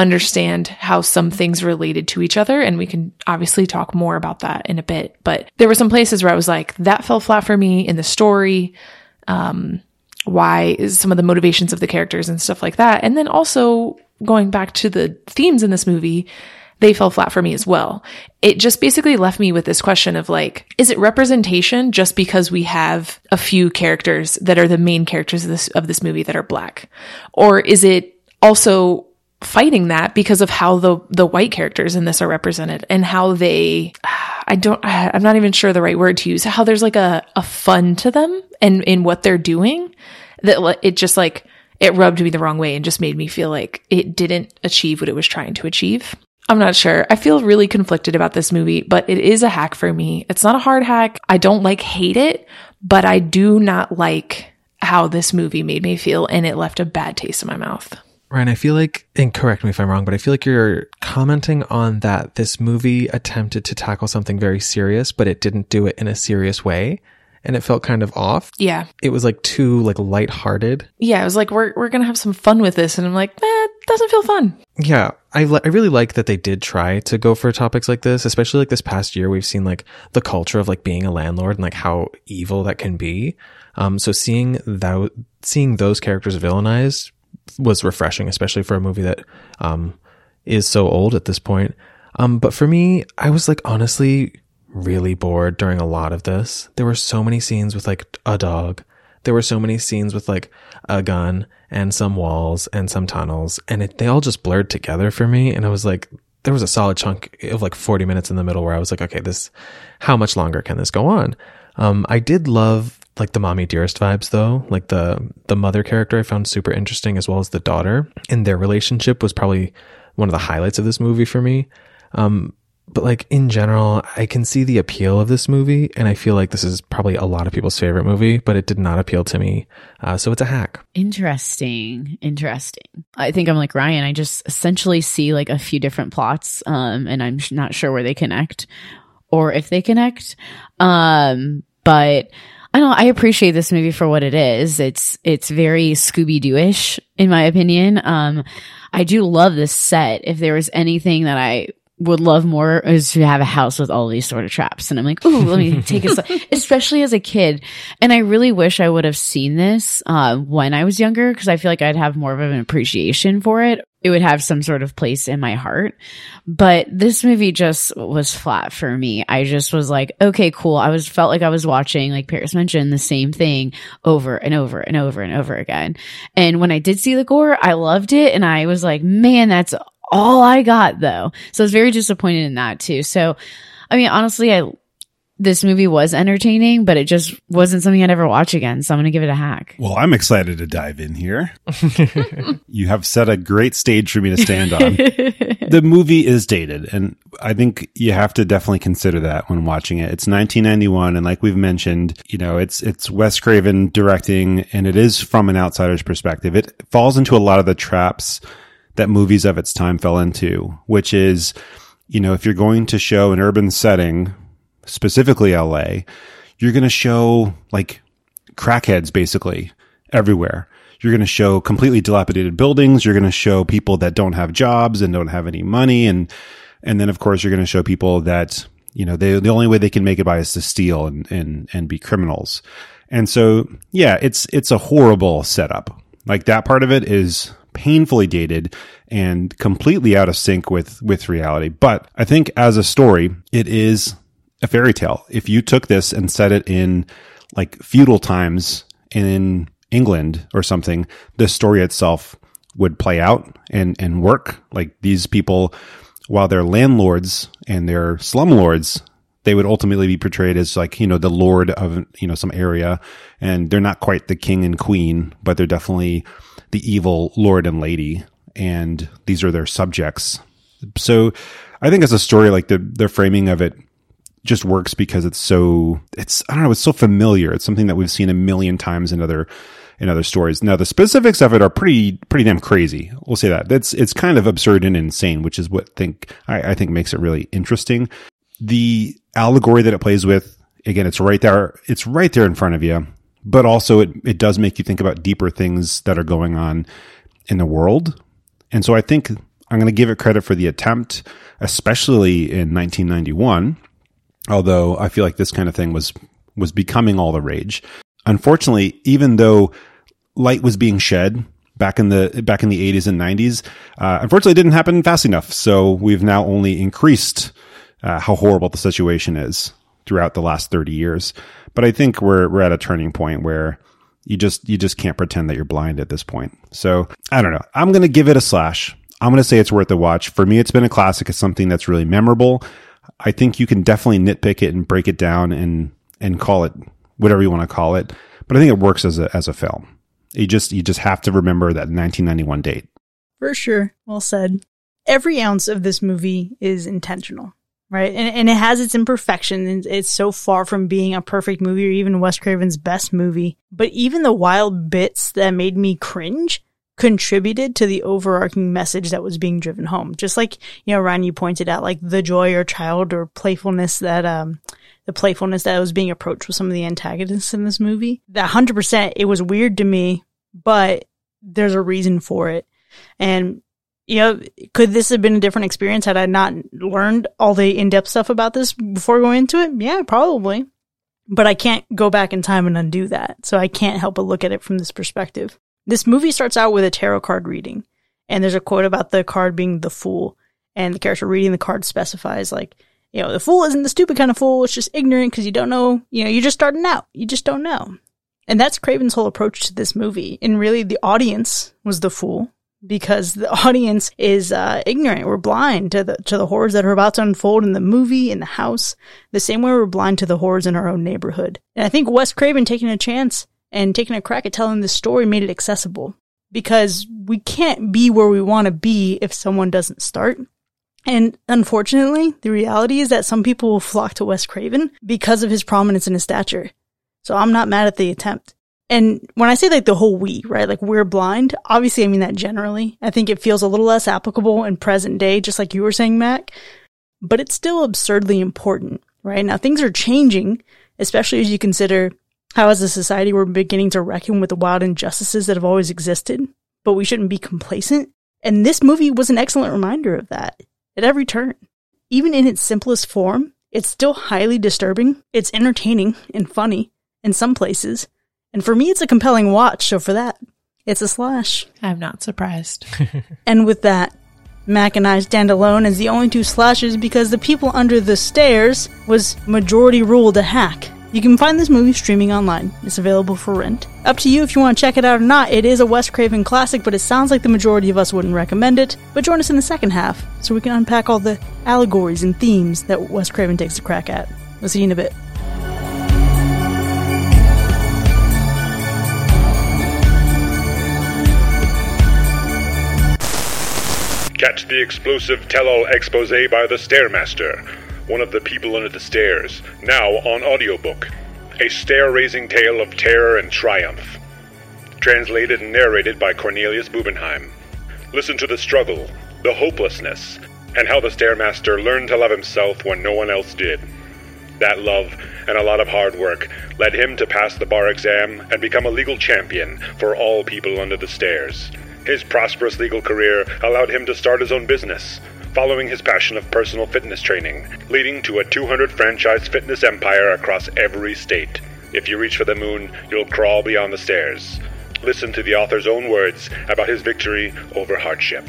understand how some things related to each other. And we can obviously talk more about that in a bit. But there were some places where I was like, that fell flat for me in the story. Um, why is some of the motivations of the characters and stuff like that. And then also going back to the themes in this movie, they fell flat for me as well. It just basically left me with this question of like, is it representation just because we have a few characters that are the main characters of this, of this movie that are black? Or is it also fighting that because of how the the white characters in this are represented and how they I don't I'm not even sure the right word to use how there's like a a fun to them and in what they're doing that it just like it rubbed me the wrong way and just made me feel like it didn't achieve what it was trying to achieve. I'm not sure. I feel really conflicted about this movie, but it is a hack for me. It's not a hard hack. I don't like hate it, but I do not like how this movie made me feel and it left a bad taste in my mouth. Ryan, I feel like, and correct me if I'm wrong, but I feel like you're commenting on that this movie attempted to tackle something very serious, but it didn't do it in a serious way. And it felt kind of off. Yeah. It was like too like lighthearted. Yeah. it was like, we're, we're going to have some fun with this. And I'm like, eh, it doesn't feel fun. Yeah. I, li- I really like that they did try to go for topics like this, especially like this past year. We've seen like the culture of like being a landlord and like how evil that can be. Um, so seeing that, seeing those characters villainized was refreshing, especially for a movie that um, is so old at this point. Um, but for me, I was like honestly really bored during a lot of this. There were so many scenes with like a dog. There were so many scenes with like a gun and some walls and some tunnels, and it, they all just blurred together for me. And I was like, there was a solid chunk of like 40 minutes in the middle where I was like, okay, this, how much longer can this go on? Um, I did love like the mommy dearest vibes though. Like the the mother character I found super interesting as well as the daughter. And their relationship was probably one of the highlights of this movie for me. Um but like in general, I can see the appeal of this movie, and I feel like this is probably a lot of people's favorite movie, but it did not appeal to me. Uh, so it's a hack. Interesting. Interesting. I think I'm like Ryan. I just essentially see like a few different plots, um, and I'm not sure where they connect or if they connect. Um, but I don't I appreciate this movie for what it is. It's it's very Scooby Doo ish, in my opinion. Um, I do love this set. If there was anything that I would love more is to have a house with all these sort of traps. And I'm like, ooh, let me take it, especially as a kid. And I really wish I would have seen this uh, when I was younger because I feel like I'd have more of an appreciation for it. It would have some sort of place in my heart. But this movie just was flat for me. I just was like, okay, cool. I was felt like I was watching, like Paris mentioned, the same thing over and over and over and over again. And when I did see the gore, I loved it. And I was like, man, that's all I got though. So I was very disappointed in that too. So, I mean, honestly, I, this movie was entertaining, but it just wasn't something I'd ever watch again. So I'm going to give it a hack. Well, I'm excited to dive in here. you have set a great stage for me to stand on. the movie is dated, and I think you have to definitely consider that when watching it. It's 1991, and like we've mentioned, you know, it's it's Wes Craven directing, and it is from an outsider's perspective. It falls into a lot of the traps that movies of its time fell into, which is, you know, if you're going to show an urban setting, specifically LA, you're going to show like crackheads basically everywhere. You're going to show completely dilapidated buildings. You're going to show people that don't have jobs and don't have any money. And, and then of course you're going to show people that, you know, they, the only way they can make it by is to steal and, and, and be criminals. And so, yeah, it's, it's a horrible setup. Like that part of it is painfully dated and completely out of sync with, with reality. But I think as a story, it is a fairy tale. If you took this and set it in like feudal times in England or something, the story itself would play out and, and work. Like these people, while they're landlords and they're slumlords, they would ultimately be portrayed as like, you know, the lord of, you know, some area. And they're not quite the king and queen, but they're definitely the evil lord and lady. And these are their subjects. So I think as a story, like the, the framing of it just works because it's so it's I don't know it's so familiar. It's something that we've seen a million times in other in other stories. Now the specifics of it are pretty pretty damn crazy. We'll say that. That's it's kind of absurd and insane, which is what think I, I think makes it really interesting. The allegory that it plays with, again, it's right there. It's right there in front of you. But also it it does make you think about deeper things that are going on in the world. And so I think I'm going to give it credit for the attempt, especially in 1991 although I feel like this kind of thing was was becoming all the rage. Unfortunately, even though light was being shed back in the back in the 80s and 90s, uh, unfortunately, it didn't happen fast enough. So we've now only increased uh, how horrible the situation is throughout the last 30 years. But I think we're we're at a turning point where you just you just can't pretend that you're blind at this point. So I don't know. I'm going to give it a slash. I'm going to say it's worth a watch. For me, it's been a classic. It's something that's really memorable. I think you can definitely nitpick it and break it down and and call it whatever you want to call it. But I think it works as a as a film. You just you just have to remember that 1991 date. For sure. Well said. Every ounce of this movie is intentional, right? And, and it has its imperfections. It's so far from being a perfect movie or even Wes Craven's best movie. But even the wild bits that made me cringe contributed to the overarching message that was being driven home. Just like, you know, Ryan, you pointed out like the joy or child or playfulness that, um, the playfulness that was being approached with some of the antagonists in this movie. That 100%, it was weird to me, but there's a reason for it. And, you know, could this have been a different experience had I not learned all the in-depth stuff about this before going into it? Yeah, probably. But I can't go back in time and undo that. So I can't help but look at it from this perspective. This movie starts out with a tarot card reading, and there's a quote about the card being the fool, and the character reading the card specifies like, you know, the fool isn't the stupid kind of fool; it's just ignorant because you don't know, you know, you're just starting out, you just don't know. And that's Craven's whole approach to this movie. And really, the audience was the fool because the audience is uh, ignorant. We're blind to the to the horrors that are about to unfold in the movie, in the house, the same way we're blind to the horrors in our own neighborhood. And I think Wes Craven taking a chance and taking a crack at telling this story made it accessible because we can't be where we want to be if someone doesn't start. And unfortunately, the reality is that some people will flock to Wes Craven because of his prominence and his stature. So I'm not mad at the attempt. And when I say like the whole we, right? Like we're blind, obviously I mean that generally. I think it feels a little less applicable in present day, just like you were saying, Mac. But it's still absurdly important, right? Now things are changing, especially as you consider how as a society we're beginning to reckon with the wild injustices that have always existed, but we shouldn't be complacent. And this movie was an excellent reminder of that at every turn. Even in its simplest form, it's still highly disturbing, it's entertaining and funny in some places. And for me, it's a compelling watch, so for that, it's a slash. I'm not surprised. and with that, Mac and I stand alone as the only two slashes because the people under the stairs was majority ruled a hack. You can find this movie streaming online. It's available for rent. Up to you if you want to check it out or not. It is a Wes Craven classic, but it sounds like the majority of us wouldn't recommend it. But join us in the second half so we can unpack all the allegories and themes that Wes Craven takes a crack at. We'll see you in a bit. Catch the explosive tell all expose by the Stairmaster, one of the people under the stairs, now on audiobook. A stair raising tale of terror and triumph. Translated and narrated by Cornelius Bubenheim. Listen to the struggle, the hopelessness, and how the Stairmaster learned to love himself when no one else did. That love and a lot of hard work led him to pass the bar exam and become a legal champion for all people under the stairs. His prosperous legal career allowed him to start his own business, following his passion of personal fitness training, leading to a 200 franchise fitness empire across every state. If you reach for the moon, you'll crawl beyond the stairs. Listen to the author's own words about his victory over hardship.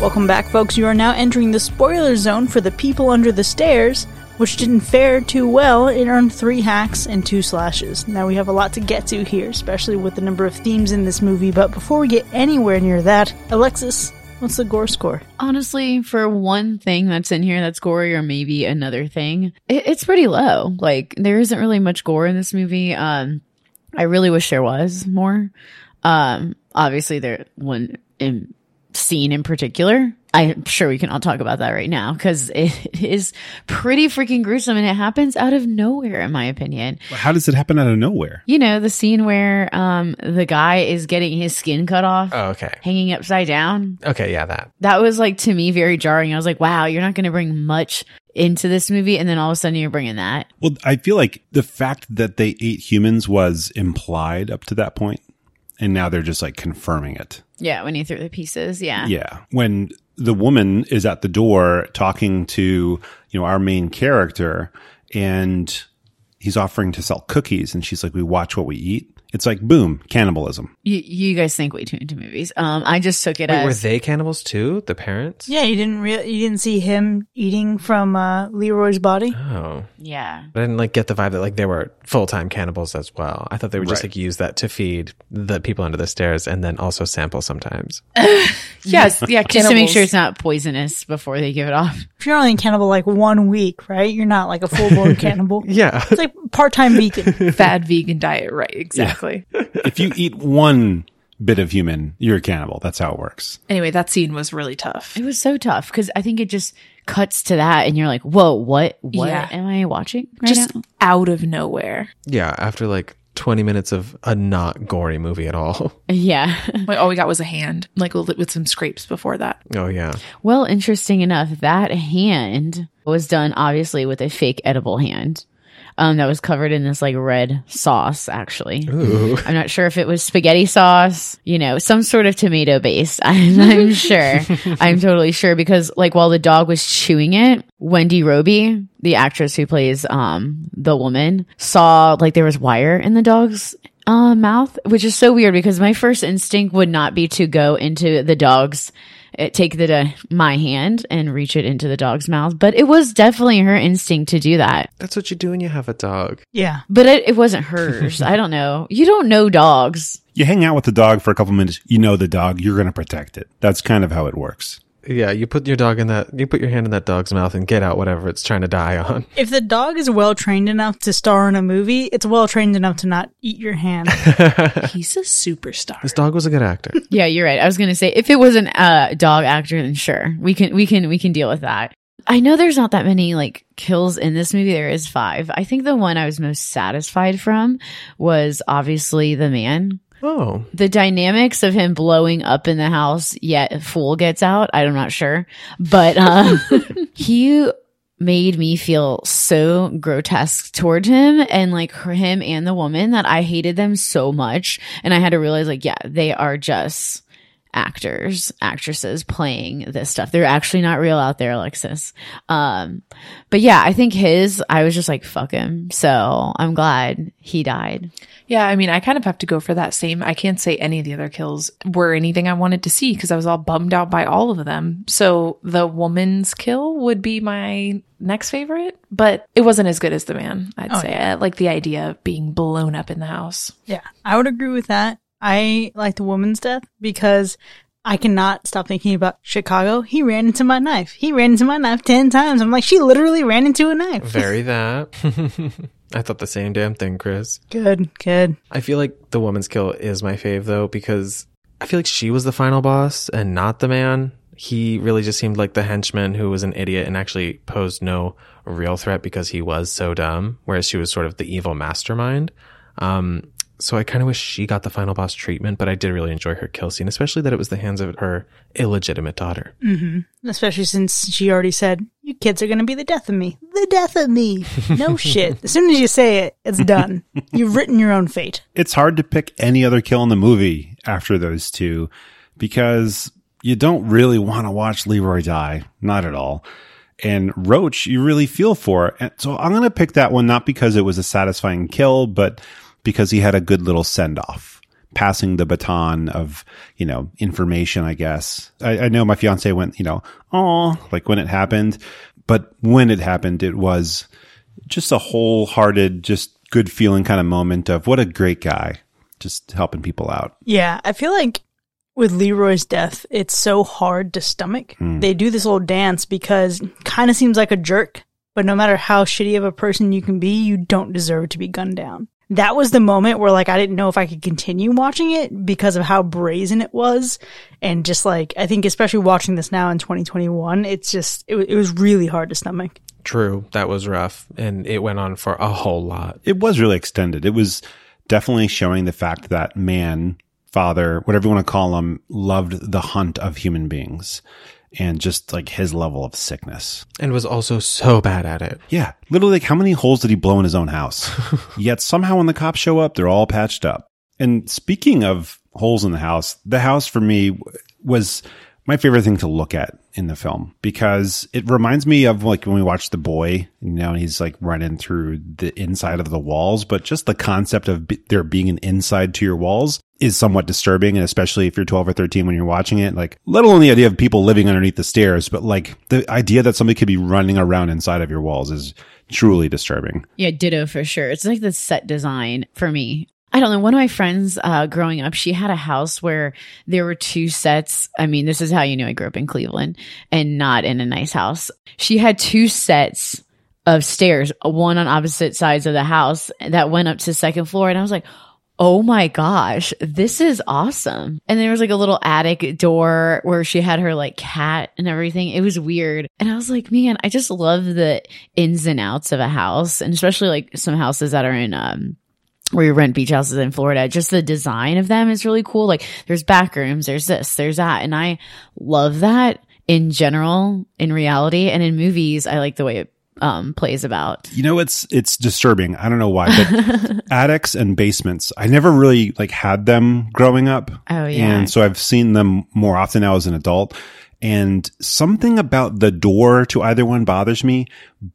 Welcome back, folks. You are now entering the spoiler zone for The People Under the Stairs, which didn't fare too well. It earned three hacks and two slashes. Now, we have a lot to get to here, especially with the number of themes in this movie, but before we get anywhere near that, Alexis, what's the gore score? Honestly, for one thing that's in here that's gory, or maybe another thing, it, it's pretty low. Like there isn't really much gore in this movie. Um, I really wish there was more. Um, obviously, there one in scene in particular. I'm sure we can all talk about that right now because it is pretty freaking gruesome and it happens out of nowhere, in my opinion. How does it happen out of nowhere? You know, the scene where um the guy is getting his skin cut off, Oh, okay. hanging upside down. Okay, yeah, that. That was like to me very jarring. I was like, wow, you're not going to bring much into this movie. And then all of a sudden you're bringing that. Well, I feel like the fact that they ate humans was implied up to that point, and now they're just like confirming it. Yeah, when you threw the pieces. Yeah. Yeah. When the woman is at the door talking to, you know, our main character and he's offering to sell cookies and she's like, we watch what we eat. It's like, boom, cannibalism. You, you guys think way too into movies. Um, I just took it Wait, as were they cannibals too? The parents? Yeah, you didn't re- you didn't see him eating from uh, Leroy's body. Oh. yeah. I didn't like get the vibe that like they were full time cannibals as well. I thought they would just Right. like use that to feed the people under the stairs and then also sample sometimes. Yes, yeah, Just to make sure it's not poisonous before they give it off. If you're only a cannibal like one week, right? You're not like a full blown cannibal. Yeah. It's like part time vegan. fad vegan diet, right? Exactly. If you eat one bit of human, you're a cannibal. That's how it works. Anyway, that scene was really tough. It was so tough because I think it just cuts to that and you're like, whoa, what? What Yeah. am I watching right Just now? out of nowhere. Yeah. After like 20 minutes of a not gory movie at all. Yeah. Like, all we got was a hand, like with with some scrapes before that. Oh, yeah. well, interesting enough, that hand was done obviously with a fake edible hand. Um, that was covered in this like red sauce, actually. Ooh. I'm not sure if it was spaghetti sauce, you know, some sort of tomato base. I'm, I'm sure. I'm totally sure because like while the dog was chewing it, Wendy Robie, the actress who plays um the woman, saw like there was wire in the dog's uh, mouth, which is so weird because my first instinct would not be to go into the dog's uh, take the uh, my hand and reach it into the dog's mouth, but it was definitely her instinct to do that. That's what you do when you have a dog. Yeah. But it, it wasn't hers. I don't know. You don't know dogs. You hang out with the dog for a couple minutes, you know the dog, you're going to protect it. That's kind of how it works. Yeah. You put your dog in that, you put your hand in that dog's mouth and get out whatever it's trying to die on. If the dog is well trained enough to star in a movie, it's well trained enough to not eat your hand. He's a superstar. This dog was a good actor. Yeah, you're right. I was gonna say if it was an uh, dog actor, then sure, we can we can we can deal with that. I know there's not that many like kills in this movie. There is five. I think the one I was most satisfied from was obviously the man. Oh. The dynamics of him blowing up in the house, yet fool gets out. I'm not sure, but uh, he made me feel so grotesque toward him and like him and the woman that I hated them so much. And I had to realize like, yeah, they are just actors, actresses playing this stuff. They're actually not real out there, Alexis. Um, but yeah, I think his, I was just like, fuck him. So I'm glad he died. Yeah, I mean, I kind of have to go for that same. I can't say any of the other kills were anything I wanted to see because I was all bummed out by all of them. So the woman's kill would be my next favorite, but it wasn't as good as the man, I'd Oh, say. yeah. I like the idea of being blown up in the house. Yeah, I would agree with that. I like the woman's death because I cannot stop thinking about Chicago. He ran into my knife. He ran into my knife 10 times. I'm like, she literally ran into a knife. Very that. I thought the same damn thing, Chris. Good, good. I feel like the woman's kill is my fave though because I feel like she was the final boss and not the man. He really just seemed like the henchman who was an idiot and actually posed no real threat because he was so dumb, whereas she was sort of the evil mastermind. Um, so I kind of wish she got the final boss treatment, but I did really enjoy her kill scene, especially that it was the hands of her illegitimate daughter. Mm-hmm. Especially since she already said, you kids are going to be the death of me. The death of me. No shit. As soon as you say it, it's done. You've written your own fate. it's hard to pick any other kill in the movie after those two because you don't really want to watch Leroy die. Not at all. And Roach, you really feel for. And so I'm going to pick that one, not because it was a satisfying kill, but because he had a good little send off, passing the baton of, you know, information, I guess. I, I know my fiance went, you know, oh, like when it happened, but when it happened, it was just a wholehearted, just good feeling kind of moment of what a great guy, just helping people out. Yeah, I feel like with Leroy's death, it's so hard to stomach. Hmm. They do this little dance because kind of seems like a jerk, but no matter how shitty of a person you can be, you don't deserve to be gunned down. That was the moment where like I didn't know if I could continue watching it because of how brazen it was and just like I think especially watching this now in 2021, it's just it, it was really hard to stomach. True, that was rough, and it went on for a whole lot. It was really extended. It was definitely showing the fact that man, father, whatever you want to call him, loved the hunt of human beings and just like his level of sickness. And was also so bad at it. Yeah. Literally, like, how many holes did he blow in his own house? Yet somehow when the cops show up, they're all patched up. And speaking of holes in the house, the house for me was my favorite thing to look at in the film because it reminds me of like when we watch The Boy, you know, he's like running through the inside of the walls, but just the concept of b- there being an inside to your walls is somewhat disturbing. And especially if you're 12 or 13 when you're watching it, like let alone the idea of people living underneath the stairs, but like the idea that somebody could be running around inside of your walls is truly disturbing. Yeah, ditto for sure. It's like the set design for me. I don't know. One of my friends uh, growing up, she had a house where there were two sets. I mean, this is how you know I grew up in Cleveland and not in a nice house. She had two sets of stairs, one on opposite sides of the house that went up to second floor. And I was like, Oh my gosh, this is awesome. And there was like a little attic door where she had her like cat and everything. It was weird. And I was like, man, I just love the ins and outs of a house and especially like some houses that are in, um, where you rent beach houses in Florida, just the design of them is really cool. Like there's back rooms, there's this, there's that. And I love that in general, in reality. And in movies, I like the way it um, plays about. You know, it's it's disturbing. I don't know why, but attics and basements. I never really like had them growing up. Oh, yeah. and so I've seen them more often now as an adult. And something about the door to either one bothers me.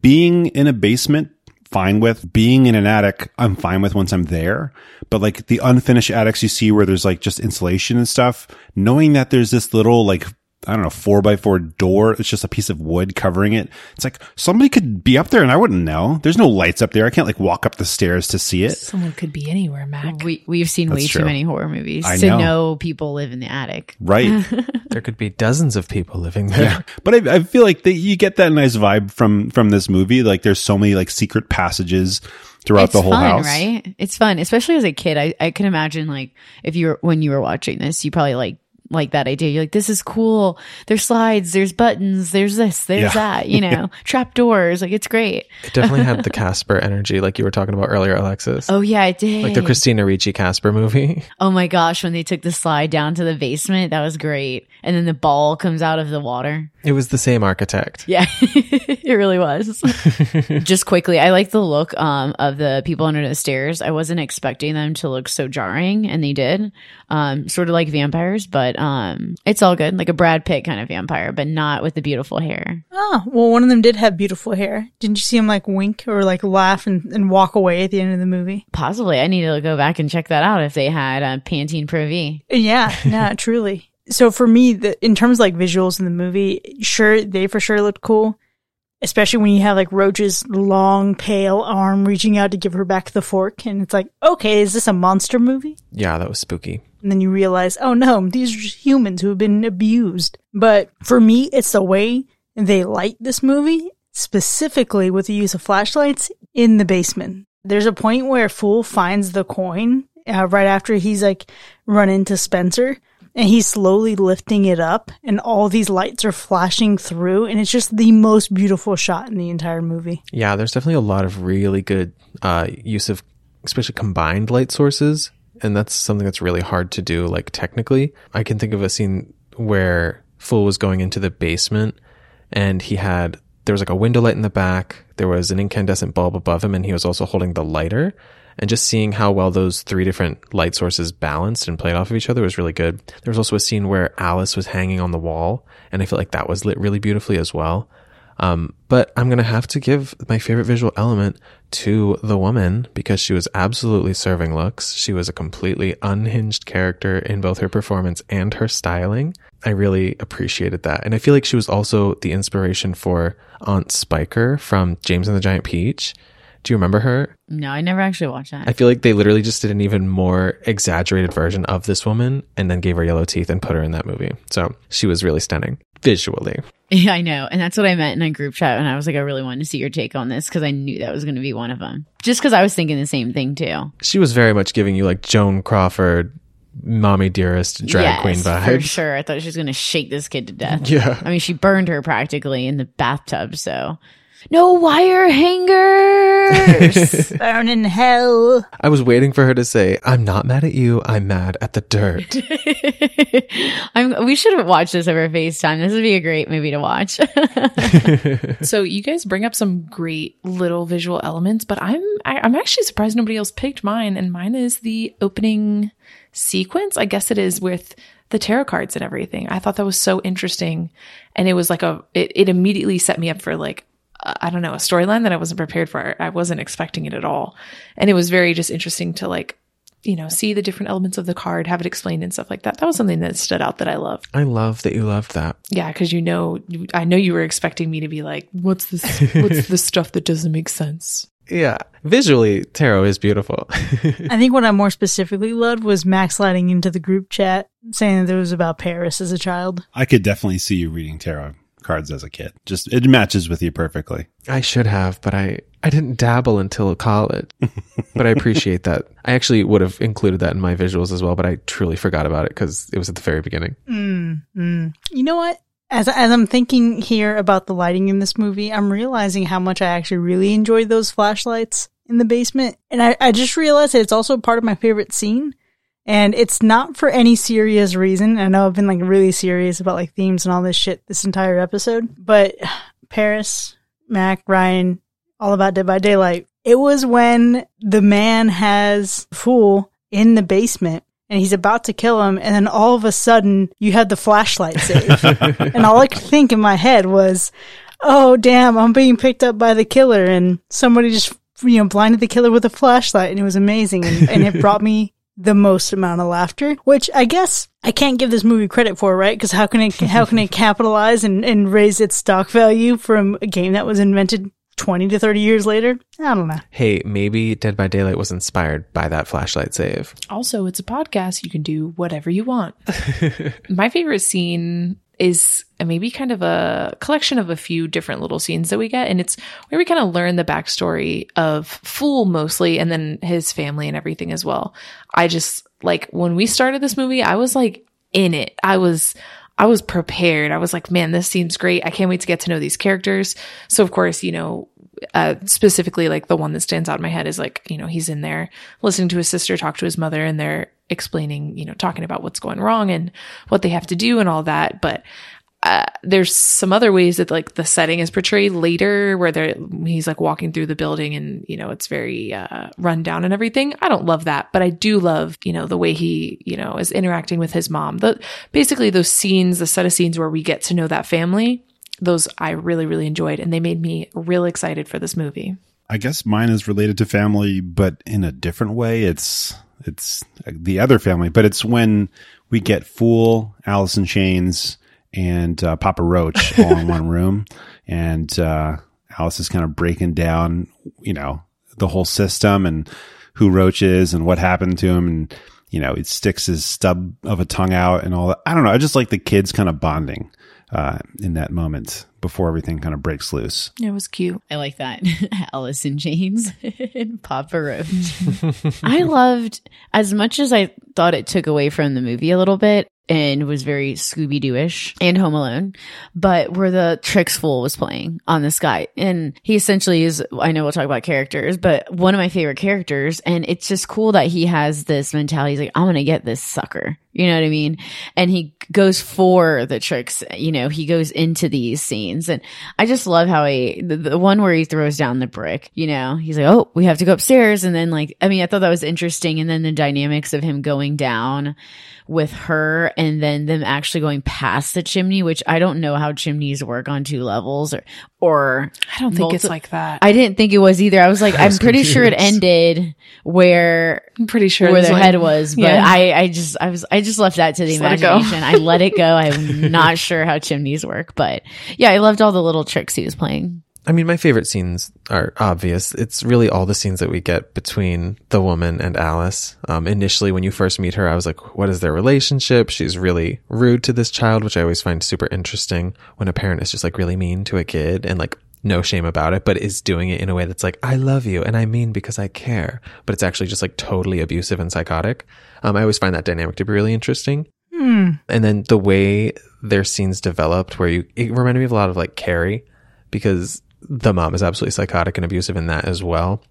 Being in a basement, fine with. Being in an attic, I'm fine with once I'm there. But like the unfinished attics you see where there's like just insulation and stuff, knowing that there's this little like I don't know, four by four door. It's just a piece of wood covering it. It's like somebody could be up there and I wouldn't know. There's no lights up there. I can't like walk up the stairs to see it. Someone could be anywhere, Mac. We, we've seen way That's too many horror movies I to know. know. people live in the attic. Right. There could be dozens of people living there. yeah. But I, I feel like that you get that nice vibe from, from this movie. Like there's so many like secret passages throughout it's the whole fun, house. right? It's fun, especially as a kid. I, I can imagine like if you were when you were watching this, you probably like like that idea. You're like, this is cool. There's slides, there's buttons, there's this, there's Yeah. that, you know, trap doors. Like it's great. It definitely had the Casper energy, like you were talking about earlier, Alexis. Oh yeah, it did. Like the Christina Ricci Casper movie. oh my gosh, when they took the slide down to the basement, that was great. And then the ball comes out of the water. It was the same architect. Yeah, it really was. Just quickly, I like the look um, of the people under the stairs. I wasn't expecting them to look so jarring, and they did. Um, sort of like vampires, but um, it's all good, like a Brad Pitt kind of vampire, but not with the beautiful hair. Oh, well, one of them did have beautiful hair. Didn't you see him like wink or like laugh and, and walk away at the end of the movie? Possibly, I need to go back and check that out if they had uh, Pantene Pro V. Yeah, yeah, truly. So for me, the, in terms of like visuals in the movie, sure, they for sure looked cool. Especially when you have like Roach's long, pale arm reaching out to give her back the fork. And it's like, okay, is this a monster movie? Yeah, that was spooky. And then you realize, oh no, these are just humans who have been abused. But for me, it's the way they light this movie, specifically with the use of flashlights in the basement. There's a point where Fool finds the coin uh, right after he's like run into Spencer and he's slowly lifting it up and all these lights are flashing through and it's just the most beautiful shot in the entire movie. Yeah, there's definitely a lot of really good uh, use of, especially combined light sources, and that's something that's really hard to do. Like technically, I can think of a scene where Fool was going into the basement, and he had there was like a window light in the back, there was an incandescent bulb above him, and he was also holding the lighter. And just seeing how well those three different light sources balanced and played off of each other was really good. There was also a scene where Alice was hanging on the wall, and I felt like that was lit really beautifully as well. Um, but I'm to have to give my favorite visual element to the woman because she was absolutely serving looks. She was a completely unhinged character in both her performance and her styling. I really appreciated that. And I feel like she was also the inspiration for Aunt Spiker from James and the Giant Peach. Do you remember her? No, I never actually watched that. I feel like they literally just did an even more exaggerated version of this woman and then gave her yellow teeth and put her in that movie. So she was really stunning visually. yeah, I know. And that's what I meant in a group chat. And I was like, I really wanted to see your take on this because I knew that was going to be one of them. Just because I was thinking the same thing too. She was very much giving you like Joan Crawford, mommy dearest drag Yes, queen For sure. I thought she was going to shake this kid to death. Yeah. I mean, she burned her practically in the bathtub. So no wire hangers. Burn in hell. I was waiting for her to say, I'm not mad at you, I'm mad at the dirt. I'm, we should have watched this over FaceTime. This would be a great movie to watch. So you guys bring up some great little visual elements, but I'm I, I'm actually surprised nobody else picked mine, and mine is the opening sequence. I guess it is with the tarot cards and everything. I thought that was so interesting, and it was like a it, it immediately set me up for like I don't know a storyline that I wasn't prepared for. I wasn't expecting it at all, and it was very just interesting to like you know see the different elements of the card, have it explained and stuff like that. That was something that stood out that I loved. I love that you loved that. Yeah, because you know, I know you were expecting me to be like, "What's this? What's the stuff that doesn't make sense?" Yeah. Visually, tarot is beautiful. I think what I more specifically loved was Max sliding into the group chat saying that it was about Paris as a child. I could definitely see you reading tarot cards as a kid. Just it matches with you perfectly. I should have, but I, I didn't dabble until college. but I appreciate that. I actually would have included that in my visuals as well, but I truly forgot about it because it was at the very beginning. Mm-hmm. You know what? As as I'm thinking here about the lighting in this movie, I'm realizing how much I actually really enjoyed those flashlights in the basement. And I, I just realized that it's also part of my favorite scene. And it's not for any serious reason. I know I've been like really serious about like themes and all this shit this entire episode, but Paris, Mac, Ryan, all about Dead by Daylight. It was when the man has Fool in the basement and he's about to kill him, and then all of a sudden you had the flashlight save. and all I could think in my head was, oh damn, I'm being picked up by the killer, and somebody just you know blinded the killer with a flashlight, and it was amazing, and, and it brought me the most amount of laughter, which I guess I can't give this movie credit for, right? Because how can it how can it capitalize and, and raise its stock value from a game that was invented twenty to thirty years later? I don't know. Hey, maybe Dead by Daylight was inspired by that flashlight save. Also, it's a podcast. You can do whatever you want. My favorite scene is maybe kind of a collection of a few different little scenes that we get. And it's where we kind of learn the backstory of Fool mostly and then his family and everything as well. I just like when we started this movie, I was like in it. I was. I was prepared. I was like, man, this seems great. I can't wait to get to know these characters. So, of course, you know, uh, specifically like the one that stands out in my head is like you know he's in there listening to his sister talk to his mother and they're explaining you know talking about what's going wrong and what they have to do and all that. But uh, there's some other ways that like the setting is portrayed later where they're he's like walking through the building and you know it's very uh, run down and everything. I don't love that but i do love you know the way he you know is interacting with his mom. The basically those scenes the set of scenes where we get to know that family those I really, really enjoyed, and they made me real excited for this movie. I guess mine is related to family, but in a different way. It's it's the other family, but it's when we get Fool, Alice in Chains, and uh, Papa Roach all in one room, and uh, Alice is kind of breaking down, you know, the whole system and who Roach is and what happened to him. And, you know, it sticks his stub of a tongue out and all that. I don't know. I just like the kids kind of bonding, uh, in that moment before everything kind of breaks loose. It was cute. I like that. Alice in Chains and Papa Roach. I loved as much as I thought it took away from the movie a little bit and was very Scooby Doo-ish and Home Alone, but where the Tricks Fool was playing on this guy. And he essentially is, I know we'll talk about characters, but one of my favorite characters. And it's just cool that he has this mentality. He's like, I'm going to get this sucker. You know what I mean? And he goes for the tricks. You know, he goes into these scenes. And I just love how he, the, the one where he throws down the brick, you know, he's like, Oh, we have to go upstairs. And then like, I mean, I thought that was interesting. And then the dynamics of him going down with her and then them actually going past the chimney, which I don't know how chimneys work on two levels or, or I don't think it's like that. I didn't think it was either. I was like, I I'm was pretty sure it ended where I'm pretty sure where there's their like- head was, but Yeah. I, I just, I was, I just left that to the Just let imagination. I let it go. I'm not sure how chimneys work, but yeah, I loved all the little tricks he was playing. I mean, my favorite scenes are obvious. It's really all the scenes that we get between the woman and Alice. Um, initially, when you first meet her, I was like, what is their relationship? She's really rude to this child, which I always find super interesting when a parent is just like really mean to a kid and like no shame about it, but is doing it in a way that's like, I love you and I mean because I care, but it's actually just like totally abusive and psychotic. Um, I always find that dynamic to be really interesting. Hmm. And then the way their scenes developed, where you, it reminded me of a lot of like Carrie, because the mom is absolutely psychotic and abusive in that as well.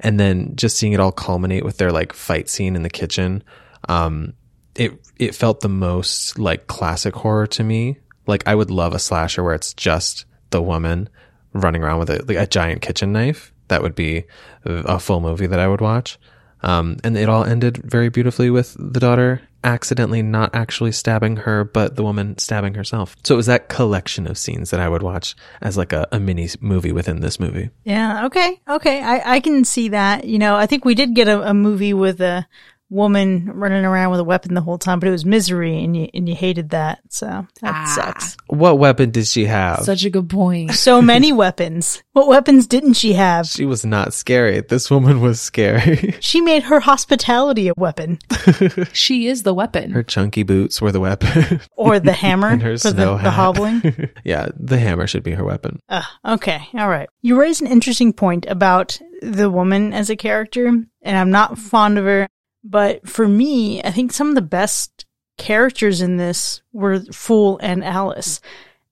And then just seeing it all culminate with their like fight scene in the kitchen, um, it it felt the most like classic horror to me. Like I would love a slasher where it's just the woman running around with a like a giant kitchen knife. That would be a full movie that I would watch. Um, and it all ended very beautifully with the daughter accidentally not actually stabbing her, but the woman stabbing herself. So it was that collection of scenes that I would watch as like a, a mini movie within this movie. Yeah. Okay. Okay. I, I can see that. You know, I think we did get a, a movie with a woman running around with a weapon the whole time, but it was misery and you, and you hated that. So that Ah. sucks. What weapon did she have? Such a good point. So many weapons. What weapons didn't she have? she was not scary. This woman was scary. She made her hospitality a weapon She is the weapon. her chunky boots were the weapon. or the hammer and her for snow the, hat. the hobbling. yeah, the hammer should be her weapon. Uh, okay. All right. You raise an interesting point about the woman as a character, and I'm not fond of her. But for me, I think some of the best characters in this were Fool and Alice.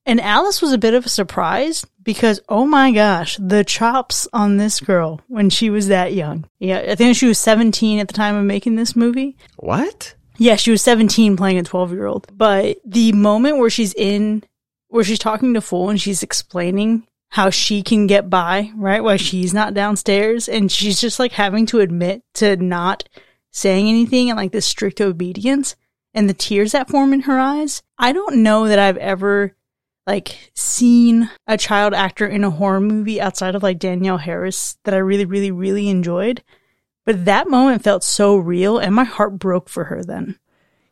And Alice was a bit of a surprise because, oh my gosh, the chops on this girl when she was that young. Yeah, I think she was 17 at the time of making this movie. What? Yeah, she was 17 playing a 12 year old. But the moment where she's in, where she's talking to Fool and she's explaining how she can get by, right? Why she's not downstairs and she's just like having to admit to not saying anything and like this strict obedience and the tears that form in her eyes. I don't know that I've ever like seen a child actor in a horror movie outside of like Danielle Harris that I really, really, really enjoyed. But that moment felt so real and my heart broke for her then.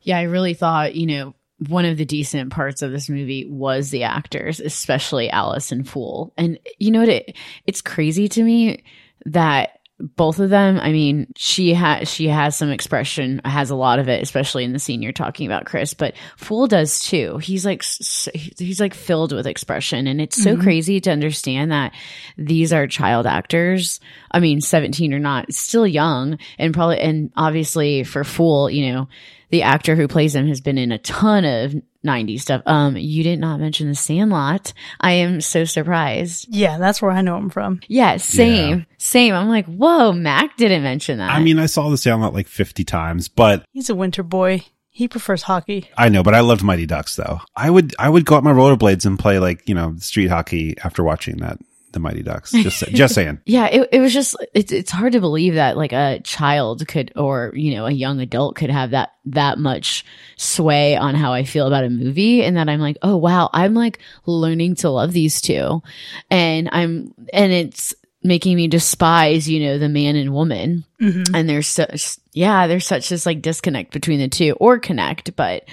Yeah, I really thought, you know, one of the decent parts of this movie was the actors, especially and Fool. And you know what? It, it's crazy to me that both of them, I mean, she has she has some expression, has a lot of it, especially in the scene you're talking about, Chris. But Fool does too. He's like he's like filled with expression, and it's so mm-hmm. crazy to understand that these are child actors. I mean, 17 or not, still young, and probably and obviously for Fool, you know, the actor who plays him has been in a ton of 90s stuff. Um, you did not mention The Sandlot. I am so surprised. Yeah, that's where I know him from. Yeah, same, same. I'm like, whoa, Mac didn't mention that. I mean, I saw the Sandlot like 50 times, but He's a winter boy. He prefers hockey. I know, but I loved Mighty Ducks though. I would, I would go out my rollerblades and play like, you know, street hockey after watching that, the Mighty Ducks. Just, just saying. yeah, it, it was just it's it's hard to believe that like a child could or you know a young adult could have that that much sway on how I feel about a movie and that I'm like, "Oh wow, I'm like learning to love these two, And I'm and it's making me despise, you know, the man and woman. Mhm. And there's such, yeah, there's such this like disconnect between the two or connect, but,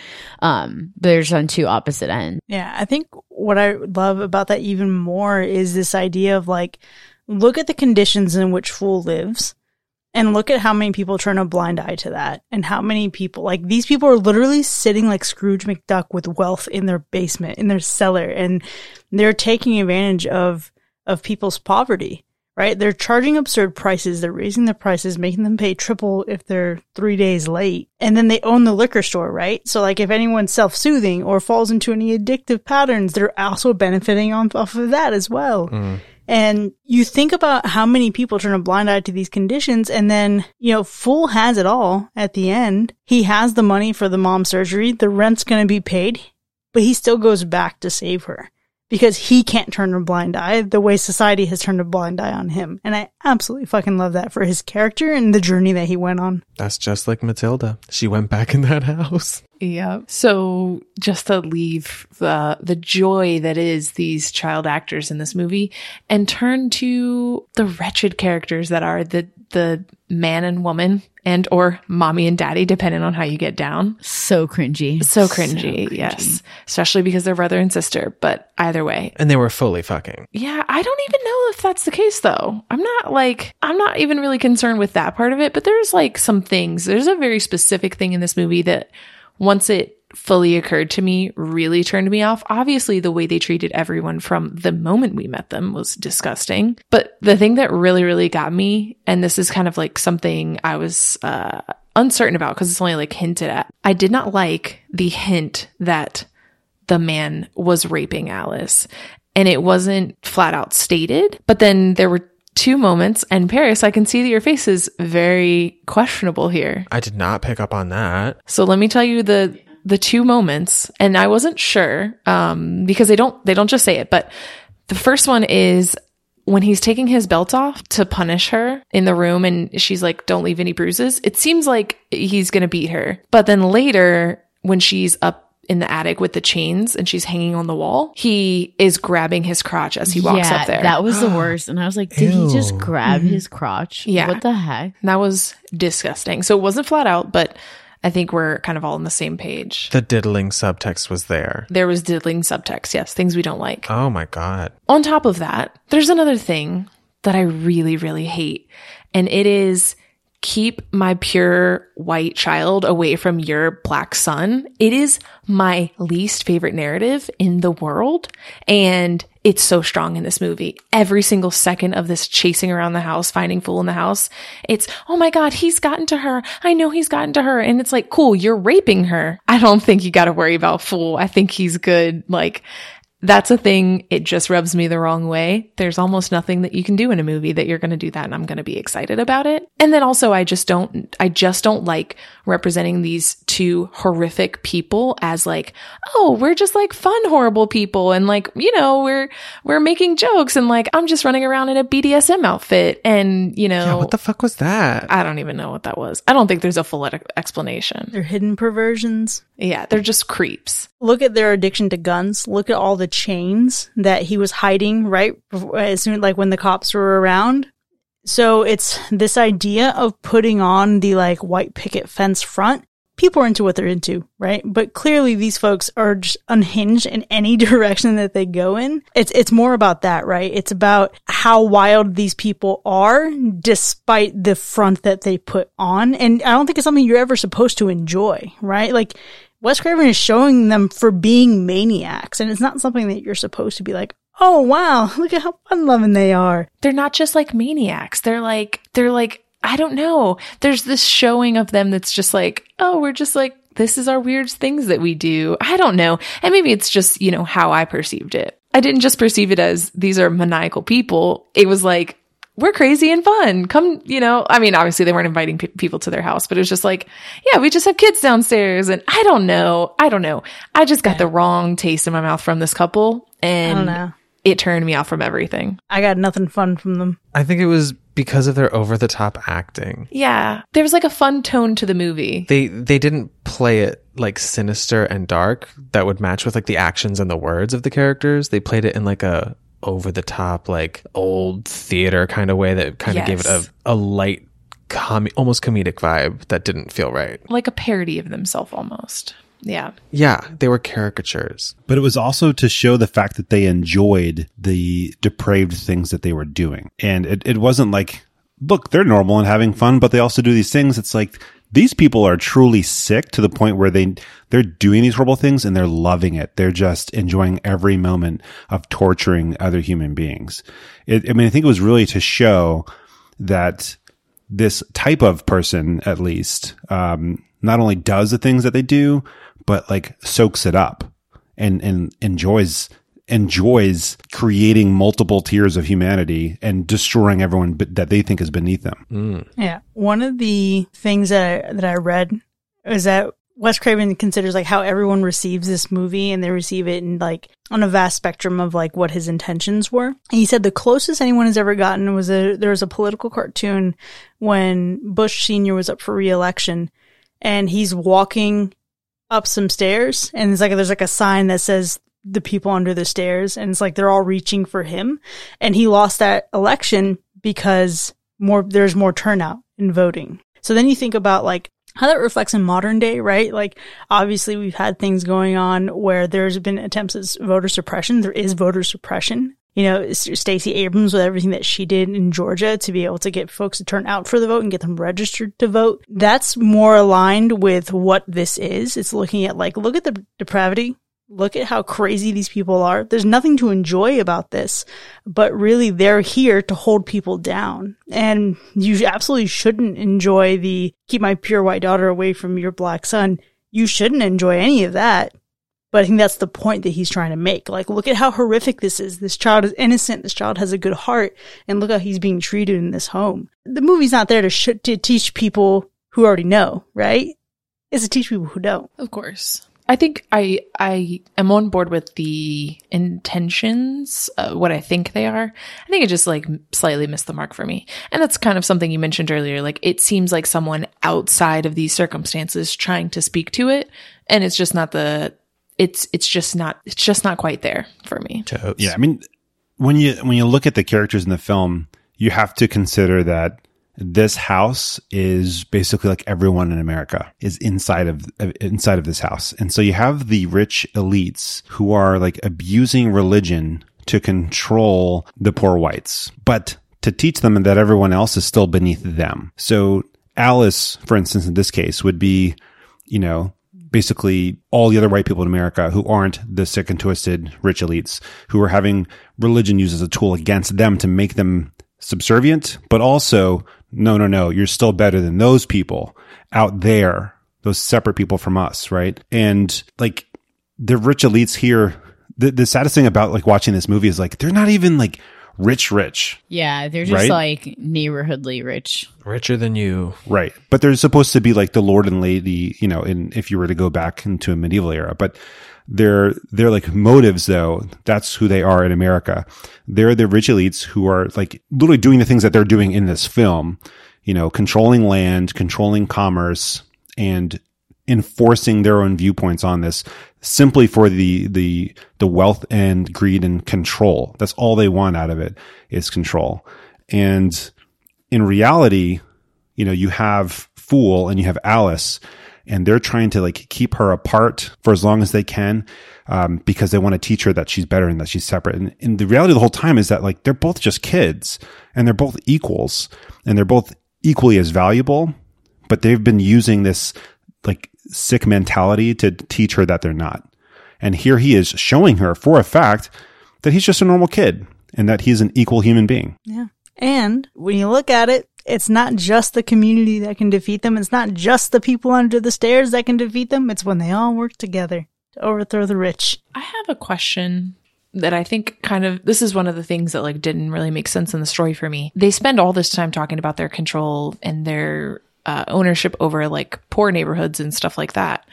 um, there's on two opposite ends. Yeah, I think what I love about that even more is this idea of like, look at the conditions in which Fool lives and look at how many people turn a blind eye to that and how many people, like these people are literally sitting like Scrooge McDuck with wealth in their basement, in their cellar, and they're taking advantage of, of people's poverty. Right? They're charging absurd prices. They're raising the prices, making them pay triple if they're three days late. And then they own the liquor store, right? So like if anyone's self-soothing or falls into any addictive patterns, they're also benefiting on, off of that as well. Mm-hmm. And you think about how many people turn a blind eye to these conditions and then, you know, Fool has it all at the end. He has the money for the mom surgery. The rent's going to be paid, but he still goes back to save her because he can't turn a blind eye the way society has turned a blind eye on him. And I absolutely fucking love that for his character and the journey that he went on. That's just like Matilda. She went back in that house. Yeah. So just to leave the the joy that is these child actors in this movie and turn to the wretched characters that are the the man and woman and or mommy and daddy depending on how you get down. So cringy. So cringy, yes. Especially because they're brother and sister, but either way. And they were fully fucking. Yeah, I don't even know if that's the case though. I'm not like I'm not even really concerned with that part of it, but there's like some things. There's a very specific thing in this movie that once it fully occurred to me really turned me off. Obviously, the way they treated everyone from the moment we met them was disgusting. But the thing that really, really got me, and this is kind of like something I was uh, uncertain about because it's only like hinted at, I did not like the hint that the man was raping Alice. And it wasn't flat out stated, but then there were two moments and Paris, I can see that your face is very questionable here. I did not pick up on that. So let me tell you the the two moments, and I wasn't sure um, because they don't they don't just say it, but the first one is when he's taking his belt off to punish her in the room, and she's like, "Don't leave any bruises." It seems like he's gonna beat her, but then later when she's up in the attic with the chains and she's hanging on the wall, he is grabbing his crotch as he walks yeah, up there. That was the worst. And I was like, did he just Ew. grab his crotch? Yeah. What the heck? that was disgusting. So it wasn't flat out, but I think we're kind of all on the same page. The diddling subtext was there. There was diddling subtext, yes, things we don't like. Oh my God. On top of that, there's another thing that I really, really hate, and it is keep my pure white child away from your black son. It is my least favorite narrative in the world. And it's so strong in this movie. Every single second of this chasing around the house, finding fool in the house, it's, oh my God, he's gotten to her. I know he's gotten to her. And it's like, cool, you're raping her. I don't think you got to worry about fool. I think he's good. Like, that's a thing. It just rubs me the wrong way. There's almost nothing that you can do in a movie that you're going to do that and I'm going to be excited about it. And then also I just don't, I just don't like representing these two horrific people as like, oh, we're just like fun, horrible people. And like, you know, we're, we're making jokes and like, I'm just running around in a BDSM outfit. And, you know, Yeah, what the fuck was that? I don't even know what that was. I don't think there's a full explanation. They're hidden perversions. Yeah. They're just creeps. Look at their addiction to guns. Look at all the chains that he was hiding right as soon like when the cops were around. So it's this idea of putting on the like white picket fence front. People are into what they're into, right? But clearly these folks are just unhinged in any direction that they go in. It's it's more about that, right? It's about how wild these people are despite the front that they put on. And I don't think it's something you're ever supposed to enjoy, right? Like Wes Craven is showing them for being maniacs, and it's not something that you're supposed to be like, oh wow, look at how fun loving they are. they're not just like maniacs. They're like, they're like, I don't know. There's this showing of them that's just like, oh, we're just like, this is our weird things that we do. I don't know. And maybe it's just, you know, how I perceived it. I didn't just perceive it as these are maniacal people. It was like, we're crazy and fun. Come, you know, I mean, obviously they weren't inviting pe- people to their house, but it was just like, yeah, we just have kids downstairs. And I don't know. I don't know. I just got the wrong taste in my mouth from this couple. And I don't know. it turned me off from everything. I got nothing fun from them. I think it was because of their over the top acting. Yeah. There was like a fun tone to the movie. They they didn't play it like sinister and dark that would match with like the actions and the words of the characters. They played it in like a over the top, like old theater kind of way that kind of gave it a, a light, com- almost comedic vibe that didn't feel right. Like a parody of themselves almost. Yeah. Yeah, they were caricatures. But it was also to show the fact that they enjoyed the depraved things that they were doing. And it, it wasn't like, look, they're normal and having fun, but they also do these things. It's like, these people are truly sick to the point where they, they're doing these horrible things and they're loving it. They're just enjoying every moment of torturing other human beings. It, I mean, I think it was really to show that this type of person, at least, um, not only does the things that they do, but like soaks it up and, and enjoys, enjoys creating multiple tiers of humanity and destroying everyone b- that they think is beneath them. Mm. Yeah. One of the things that I, that I read is that Wes Craven considers like how everyone receives this movie and they receive it in like on a vast spectrum of like what his intentions were. And he said the closest anyone has ever gotten was a there was a political cartoon when Bush Senior was up for re-election and he's walking up some stairs and it's like there's like a sign that says the people under the stairs and it's like they're all reaching for him and he lost that election because more there's more turnout in voting. So then you think about like how that reflects in modern day, right? Like obviously we've had things going on where there's been attempts at voter suppression. There is voter suppression. You know, Stacey Abrams with everything that she did in Georgia to be able to get folks to turn out for the vote and get them registered to vote. That's more aligned with what this is. It's looking at like, look at the depravity. Look at how crazy these people are. There's nothing to enjoy about this, but really they're here to hold people down. And you absolutely shouldn't enjoy the keep my pure white daughter away from your black son. You shouldn't enjoy any of that. But I think that's the point that he's trying to make. Like, look at how horrific this is. This child is innocent. This child has a good heart. And look how he's being treated in this home. The movie's not there to, sh- to teach people who already know, right? It's to teach people who don't. Of course. I think I I am on board with the intentions, uh, what I think they are. I think it just like slightly missed the mark for me, and that's kind of something you mentioned earlier. Like it seems like someone outside of these circumstances trying to speak to it, and it's just not the. It's it's just not it's just not quite there for me. Yeah. I mean, when you, when you look at the characters in the film, you have to consider that this house is basically like everyone in America is inside of inside of this house. And so you have the rich elites who are like abusing religion to control the poor whites, but to teach them that everyone else is still beneath them. So Alice, for instance, in this case would be, you know, basically all the other white people in America who aren't the sick and twisted rich elites who are having religion used as a tool against them to make them subservient, but also, no, no, no, you're still better than those people out there, those separate people from us, right? And like the rich elites here, the, the saddest thing about like watching this movie is like, they're not even like rich, rich. Yeah, they're just Right? like neighborhoodly rich. Richer than you. Right. But they're supposed to be like the lord and lady, you know, in if you were to go back into a medieval era. But they're they're like motives though. That's who they are in America. They're the rich elites who are like literally doing the things that they're doing in this film, you know, controlling land, controlling commerce, and enforcing their own viewpoints on this simply for the the the wealth and greed and control. That's all they want out of it is control. And in reality, you know, you have Fool and you have Alice, and they're trying to like keep her apart for as long as they can, um, because they want to teach her that she's better and that she's separate. And, and the reality the whole time is that like they're both just kids and they're both equals and they're both equally as valuable, but they've been using this like sick mentality to teach her that they're not. And here he is showing her for a fact that he's just a normal kid and that he's an equal human being. Yeah. And when you look at it, it's not just the community that can defeat them. It's not just the people under the stairs that can defeat them. It's when they all work together to overthrow the rich. I have a question that I think kind of this is one of the things that like didn't really make sense in the story for me. They spend all this time talking about their control and their uh, ownership over like poor neighborhoods and stuff like that.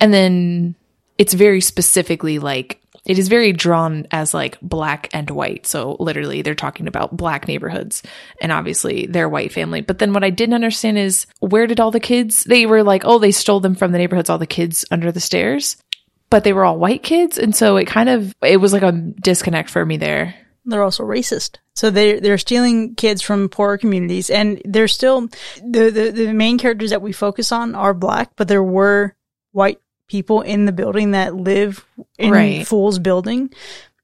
And then it's very specifically like it is very drawn as like black and white. So literally they're talking about black neighborhoods and obviously their white family. But then what I didn't understand is where did all the kids, they were like, oh, they stole them from the neighborhoods, all the kids under the stairs, but they were all white kids. And so it kind of, it was like a disconnect for me there. They're also racist. So they they're stealing kids from poorer communities, and they're still the, the the main characters that we focus on are black, but there were white people in the building that live in Right. Fool's building.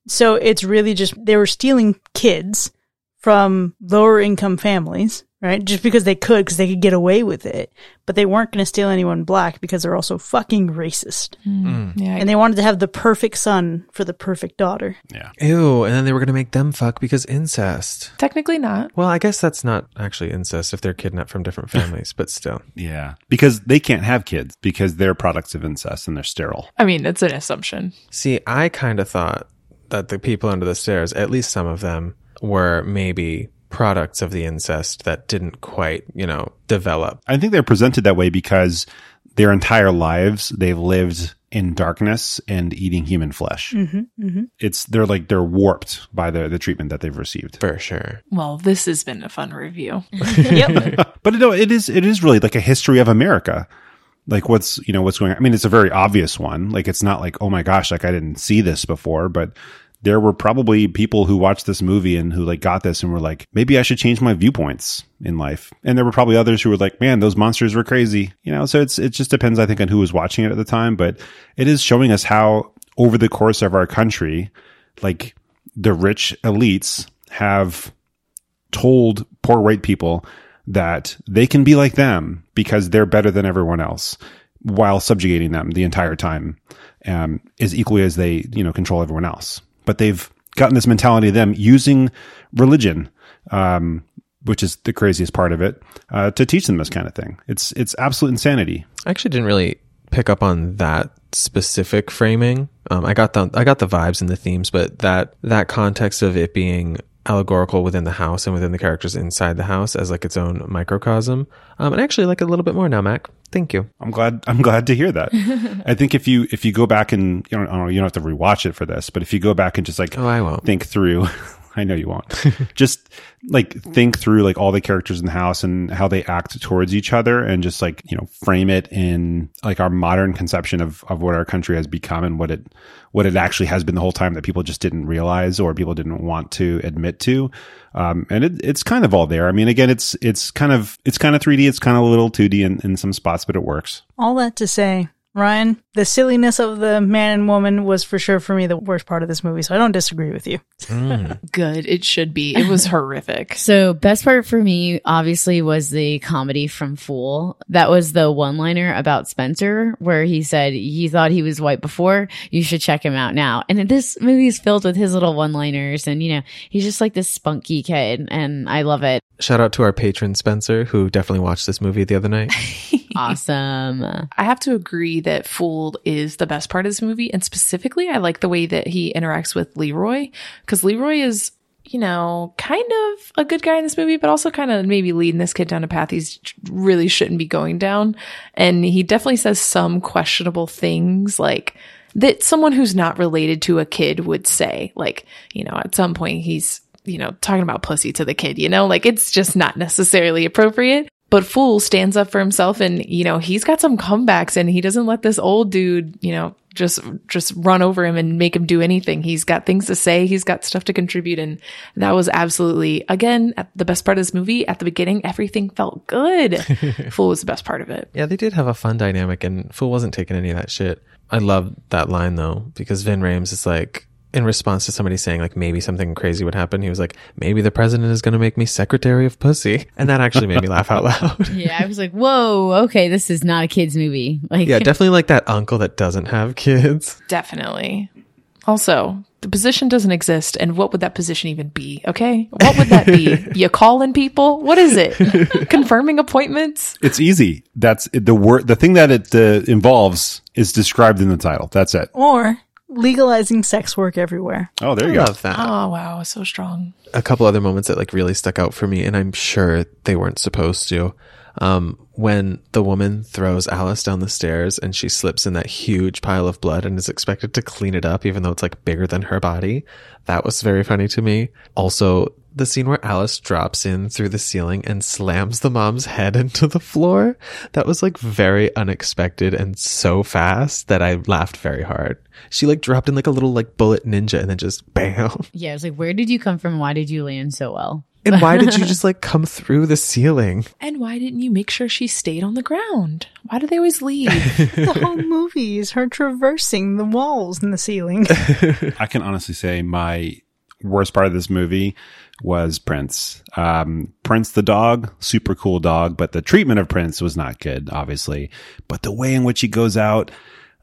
So it's really just they were stealing kids from lower income families, right? Just because they could, because they could get away with it, but they weren't going to steal anyone black because they're also fucking racist, mm. Mm. Yeah. and they wanted to have the perfect son for the perfect daughter. Yeah. Ew. And then they were going to make them fuck because incest. technically not. Well, I guess that's not actually incest if they're kidnapped from different families, but still. Yeah. Because they can't have kids because they're products of incest and they're sterile. I mean, it's an assumption. See, I kind of thought that the people under the stairs, at least some of them, were maybe products of the incest that didn't quite, you know, develop. I think they're presented that way because their entire lives they've lived in darkness and eating human flesh. Mm-hmm, mm-hmm. It's they're like they're warped by the the treatment that they've received. For sure. Well, this has been a fun review. yep. But no, it is it is really like a history of America. Like what's you know what's going on. I mean, it's a very obvious one. Like it's not like oh my gosh, like I didn't see this before, but there were probably people who watched this movie and who like got this and were like, maybe I should change my viewpoints in life. And there were probably others who were like, man, those monsters were crazy. You know, so it's it just depends, I think, on who was watching it at the time. But it is showing us how over the course of our country, like the rich elites have told poor white people that they can be like them because they're better than everyone else while subjugating them the entire time um, as equally as they you know control everyone else but they've gotten this mentality of them using religion um, which is the craziest part of it uh, to teach them this kind of thing it's it's absolute insanity I actually didn't really pick up on that specific framing. Um, I got the I got the vibes and the themes, but that that context of it being allegorical within the house and within the characters inside the house as like its own microcosm. Um, and I actually like a little bit more now, Mac. Thank you. I'm glad. I'm glad to hear that. I think if you if you go back and you don't, I don't know, you don't have to rewatch it for this, but if you go back and just like Oh, I won't. think through, I know you won't. just like think through like all the characters in the house and how they act towards each other, and just like you know frame it in like our modern conception of of what our country has become and what it what it actually has been the whole time that people just didn't realize or people didn't want to admit to. Um, and it, it's kind of all there. I mean, again, it's it's kind of it's kind of 3D. It's kind of a little 2D in, in some spots, but it works. All that to say, Ryan, the silliness of the man and woman was for sure for me the worst part of this movie, so I don't disagree with you. Hmm. Good. It should be. It was horrific. So best part for me obviously was the comedy from Fool. That was the one liner about Spencer where he said he thought he was white before. You should check him out now. And this movie is filled with his little one liners and you know, he's just like this spunky kid and I love it. Shout out to our patron Spencer, who definitely watched this movie the other night. Awesome. I have to agree that Fooled is the best part of this movie. And specifically, I like the way that he interacts with Leroy because Leroy is, you know, kind of a good guy in this movie, but also kind of maybe leading this kid down a path he's really shouldn't be going down. And he definitely says some questionable things like, that someone who's not related to a kid would say. Like, you know, at some point he's, you know, talking about pussy to the kid, you know, like it's just not necessarily appropriate. But Fool stands up for himself and, you know, he's got some comebacks and he doesn't let this old dude, you know, just, just run over him and make him do anything. He's got things to say. He's got stuff to contribute. And that was absolutely, again, at the best part of this movie. At the beginning, everything felt good. Fool was the best part of it. Yeah, they did have a fun dynamic, and Fool wasn't taking any of that shit. I love that line though, because Ving Rhames is like, in response to somebody saying like maybe something crazy would happen, he was like, maybe the president is going to make me secretary of pussy, and that actually made me laugh out loud. Yeah, I was like, whoa, okay, this is not a kid's movie. Like, yeah, definitely like that uncle that doesn't have kids. Definitely. Also, the position doesn't exist. And what would that position even be? Okay. What would that be? you calling people? What is it? Confirming appointments? It's easy. That's the word. The thing that it uh, involves is described in the title. That's it. Or legalizing sex work everywhere. Oh, there I you go. love that. Oh, wow. So strong. a couple other moments that like really stuck out for me, and I'm sure they weren't supposed to. Um, when the woman throws Alice down the stairs and she slips in that huge pile of blood and is expected to clean it up, even though it's like bigger than her body. That was very funny to me. Also, the scene where Alice drops in through the ceiling and slams the mom's head into the floor. That was like very unexpected and so fast that I laughed very hard. She like dropped in like a little like bullet ninja and then just bam. Yeah, I was like, where did you come from? Why did you land so well? And why did you just like come through the ceiling? And why didn't you make sure she stayed on the ground? Why do they always leave? the whole movie is her traversing the walls and the ceiling. I can honestly say my worst part of this movie was Prince. Um, Prince the dog, super cool dog, but the treatment of Prince was not good, obviously. But the way in which he goes out,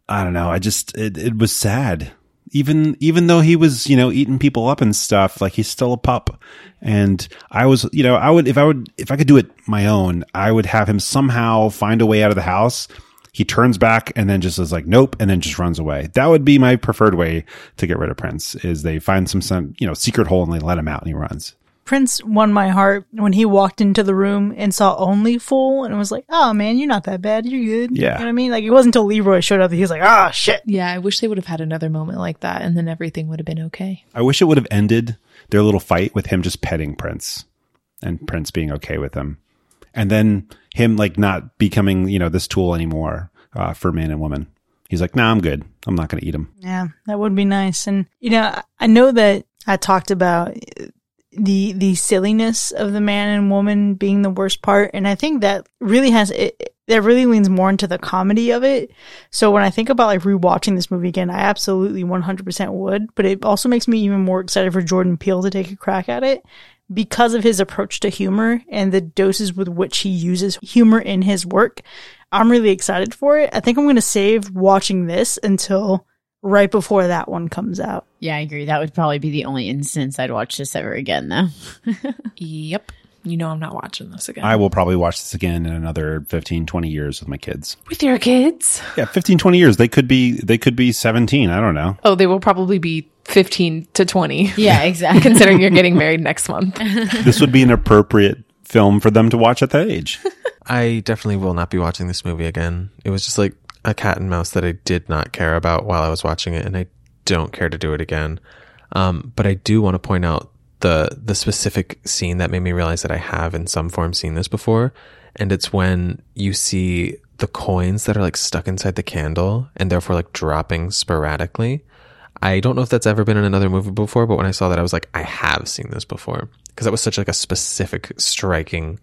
I don't know. I just, it, it was sad. Even, even though he was, you know, eating people up and stuff, like he's still a pup. And I was, you know, I would, if I would, if I could do it my own, I would have him somehow find a way out of the house. He turns back and then just is like, nope, and then just runs away. That would be my preferred way to get rid of Prince is they find some, some, you know, secret hole and they let him out and he runs. Prince won my heart when he walked into the room and saw only Fool and was like, oh man, you're not that bad. You're good. Yeah. You know what I mean? Like it wasn't until Leroy showed up that he was like, ah, shit. yeah, I wish they would have had another moment like that and then everything would have been okay. I wish it would have ended their little fight with him just petting Prince and Prince being okay with him. And then him like not becoming, you know, this tool anymore uh, for man and woman. He's like, nah, I'm good. I'm not going to eat him. Yeah, that would be nice. And you know, I- I know that I talked about the the silliness of the man and woman being the worst part, and I think that really has it. That really leans more into the comedy of it. So when I think about like rewatching this movie again, I absolutely 100% would. But it also makes me even more excited for Jordan Peele to take a crack at it because of his approach to humor and the doses with which he uses humor in his work. I'm really excited for it. I think I'm going to save watching this until right before that one comes out. Yeah, I agree. That would probably be the only instance I'd watch this ever again, though. Yep. You know I'm not watching this again. I will probably watch this again in another 15, 20 years with my kids. With your kids? Yeah, 15, 20 years. They could be, they could be 17. I don't know. Oh, they will probably be 15 to 20. Yeah, exactly. Considering you're getting married next month. this would be an appropriate film for them to watch at that age. I definitely will not be watching this movie again. It was just like a cat and mouse that I did not care about while I was watching it, and I don't care to do it again. Um, but I do want to point out the the specific scene that made me realize that I have in some form seen this before, and it's when you see the coins that are like stuck inside the candle and therefore like dropping sporadically. I don't know if that's ever been in another movie before, but when I saw that, I was like, I have seen this before because that was such like a specific, striking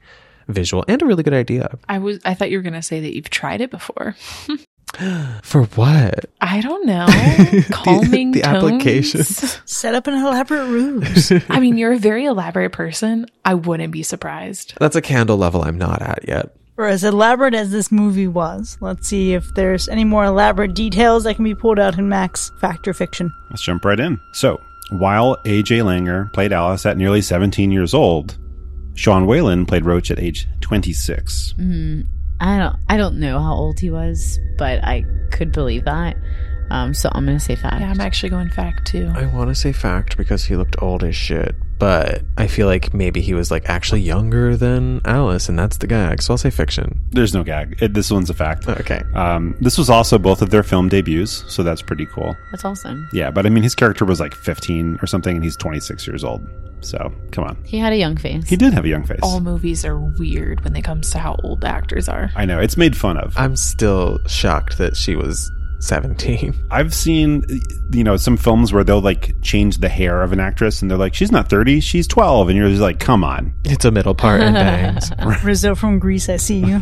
visual and a really good idea. I was I thought you were going to say that you've tried it before. For what? I don't know. Calming the tones? applications. Set up an elaborate ruse. I mean, you're a very elaborate person. I wouldn't be surprised. That's a candle level I'm not at yet. Or as elaborate as this movie was, let's see if there's any more elaborate details that can be pulled out in Max Factor Fiction. Let's jump right in. So, while AJ Langer played Alice at nearly 17 years old, Sean Whalen played Roach at age 26. Mm-hmm. I don't I don't know how old he was, but I could believe that. Um, so I'm gonna say fact. Yeah, I'm actually going fact too. I want to say fact because he looked old as shit, but I feel like maybe he was like actually younger than Alice, and that's the gag. So I'll say fiction. There's no gag. It, this one's a fact. Okay. Um, this was also both of their film debuts, so that's pretty cool. That's awesome. Yeah, but I mean, his character was like 15 or something, and he's 26 years old. So, come on. He had a young face. He did have a young face. All movies are weird when it comes to how old actors are. I know. It's made fun of. I'm still shocked that she was 17. I've seen, you know, some films where they'll like change the hair of an actress and they're like, she's not 30, she's 12. And you're just like, come on. It's a middle part and bangs. Rizzo from Grease, I see you.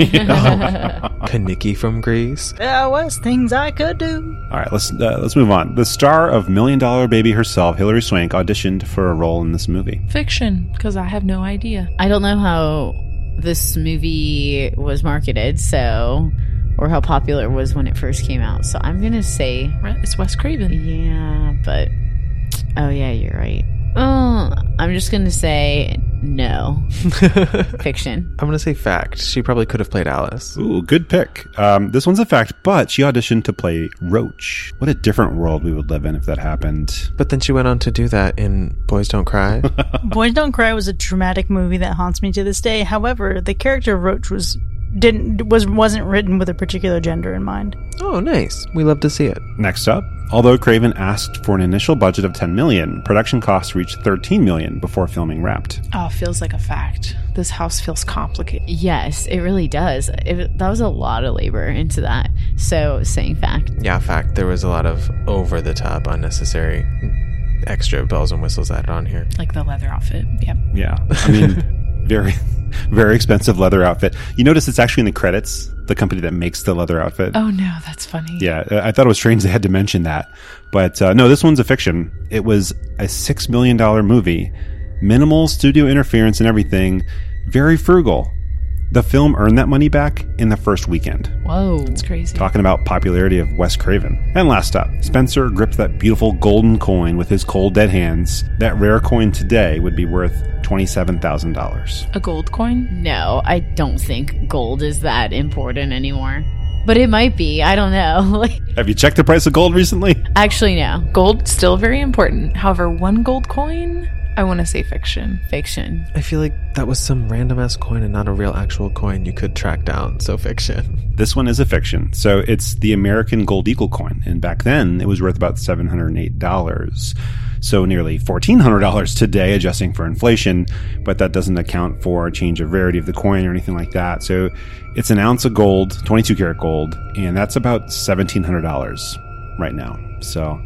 Kenickie from Grease. there was things I could do. All right, let's uh, let's move on. The star of Million Dollar Baby herself, Hilary Swank, auditioned for a role in this movie. Fiction, because I have no idea. I don't know how this movie was marketed, so or how popular it was when it first came out. So I'm gonna say It's Wes Craven. yeah, but oh yeah, you're right. Oh, I'm just gonna say no. Fiction. I'm going to say fact. She probably could have played Alice. Ooh, good pick. Um, this one's a fact, but she auditioned to play Roach. What a different world we would live in if that happened. But then she went on to do that in Boys Don't Cry. Boys Don't Cry was a dramatic movie that haunts me to this day. However, the character of Roach was didn't was wasn't written with a particular gender in mind. Oh, nice. We love to see it. Next up, although Craven asked for an initial budget of 10 million, production costs reached 13 million before filming wrapped. Oh, feels like a fact. This house feels complicated. Yes, it really does. It, that was a lot of labor into that. So, saying fact. Yeah, fact. There was a lot of over the top, unnecessary, extra bells and whistles added on here. Like the leather outfit. Yep. Yeah. I mean, very, very expensive leather outfit. You notice it's actually in the credits, the company that makes the leather outfit. Oh no, that's funny. Yeah, I thought it was strange they had to mention that. But uh, no, this one's a fiction. It was a $6 million movie, minimal studio interference and everything, very frugal. The film earned that money back in the first weekend. Whoa. It's crazy. Talking about popularity of Wes Craven. And last up, Spencer gripped that beautiful golden coin with his cold dead hands. That rare coin today would be worth $27,000. A gold coin? No, I don't think gold is that important anymore. But it might be. I don't know. Have you checked the price of gold recently? actually, no. Gold still very important. However, one gold coin, I want to say fiction. Fiction. I feel like that was some random ass coin and not a real actual coin you could track down. So fiction. This one is a fiction. So it's the American Gold Eagle coin. And back then it was worth about $708. So nearly $1,400 today, adjusting for inflation. But that doesn't account for a change of rarity of the coin or anything like that. So it's an ounce of gold, 22 karat gold, and that's about $1,700 right now. So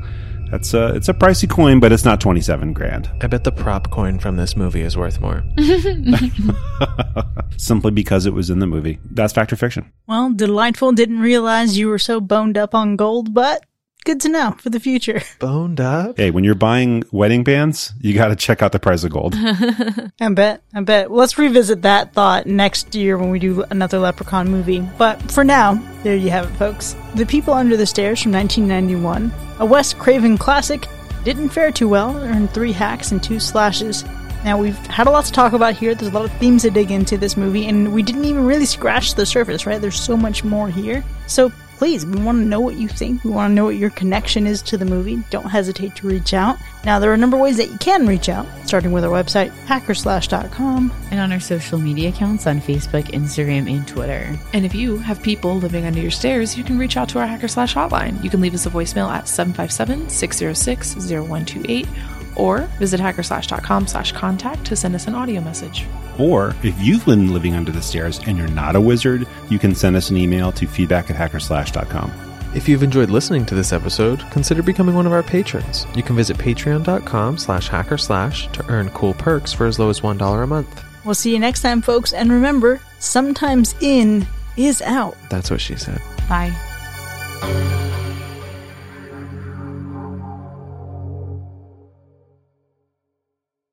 that's a, it's a pricey coin, but it's not 27 grand. I bet the prop coin from this movie is worth more. Simply because it was in the movie. That's fact or fiction. Well, delightful. Didn't realize you were so boned up on gold, but good to know for the future. Boned up? Hey, when you're buying wedding bands, you got to check out the price of gold. I bet. I bet. Let's revisit that thought next year when we do another Leprechaun movie. But for now, there you have it, folks. The People Under the Stairs from 1991, a Wes Craven classic, didn't fare too well, earned three hacks and two slashes. Now, we've had a lot to talk about here. There's a lot of themes to dig into this movie, and we didn't even really scratch the surface, right? There's so much more here. So, please, we want to know what you think. We want to know what your connection is to the movie. Don't hesitate to reach out. Now, there are a number of ways that you can reach out, starting with our website, hackerslash.com. And on our social media accounts on Facebook, Instagram, and Twitter. And if you have people living under your stairs, you can reach out to our Hacker Slash hotline. You can leave us a voicemail at 757 606 0128 or visit hackerslash.com slash contact to send us an audio message. Or if you've been living under the stairs and you're not a wizard, you can send us an email to feedback at hackerslash.com. If you've enjoyed listening to this episode, consider becoming one of our patrons. You can visit patreon.com slash hacker slash to earn cool perks for as low as $1 a month. We'll see you next time, folks. And remember, sometimes in is out. That's what she said. Bye.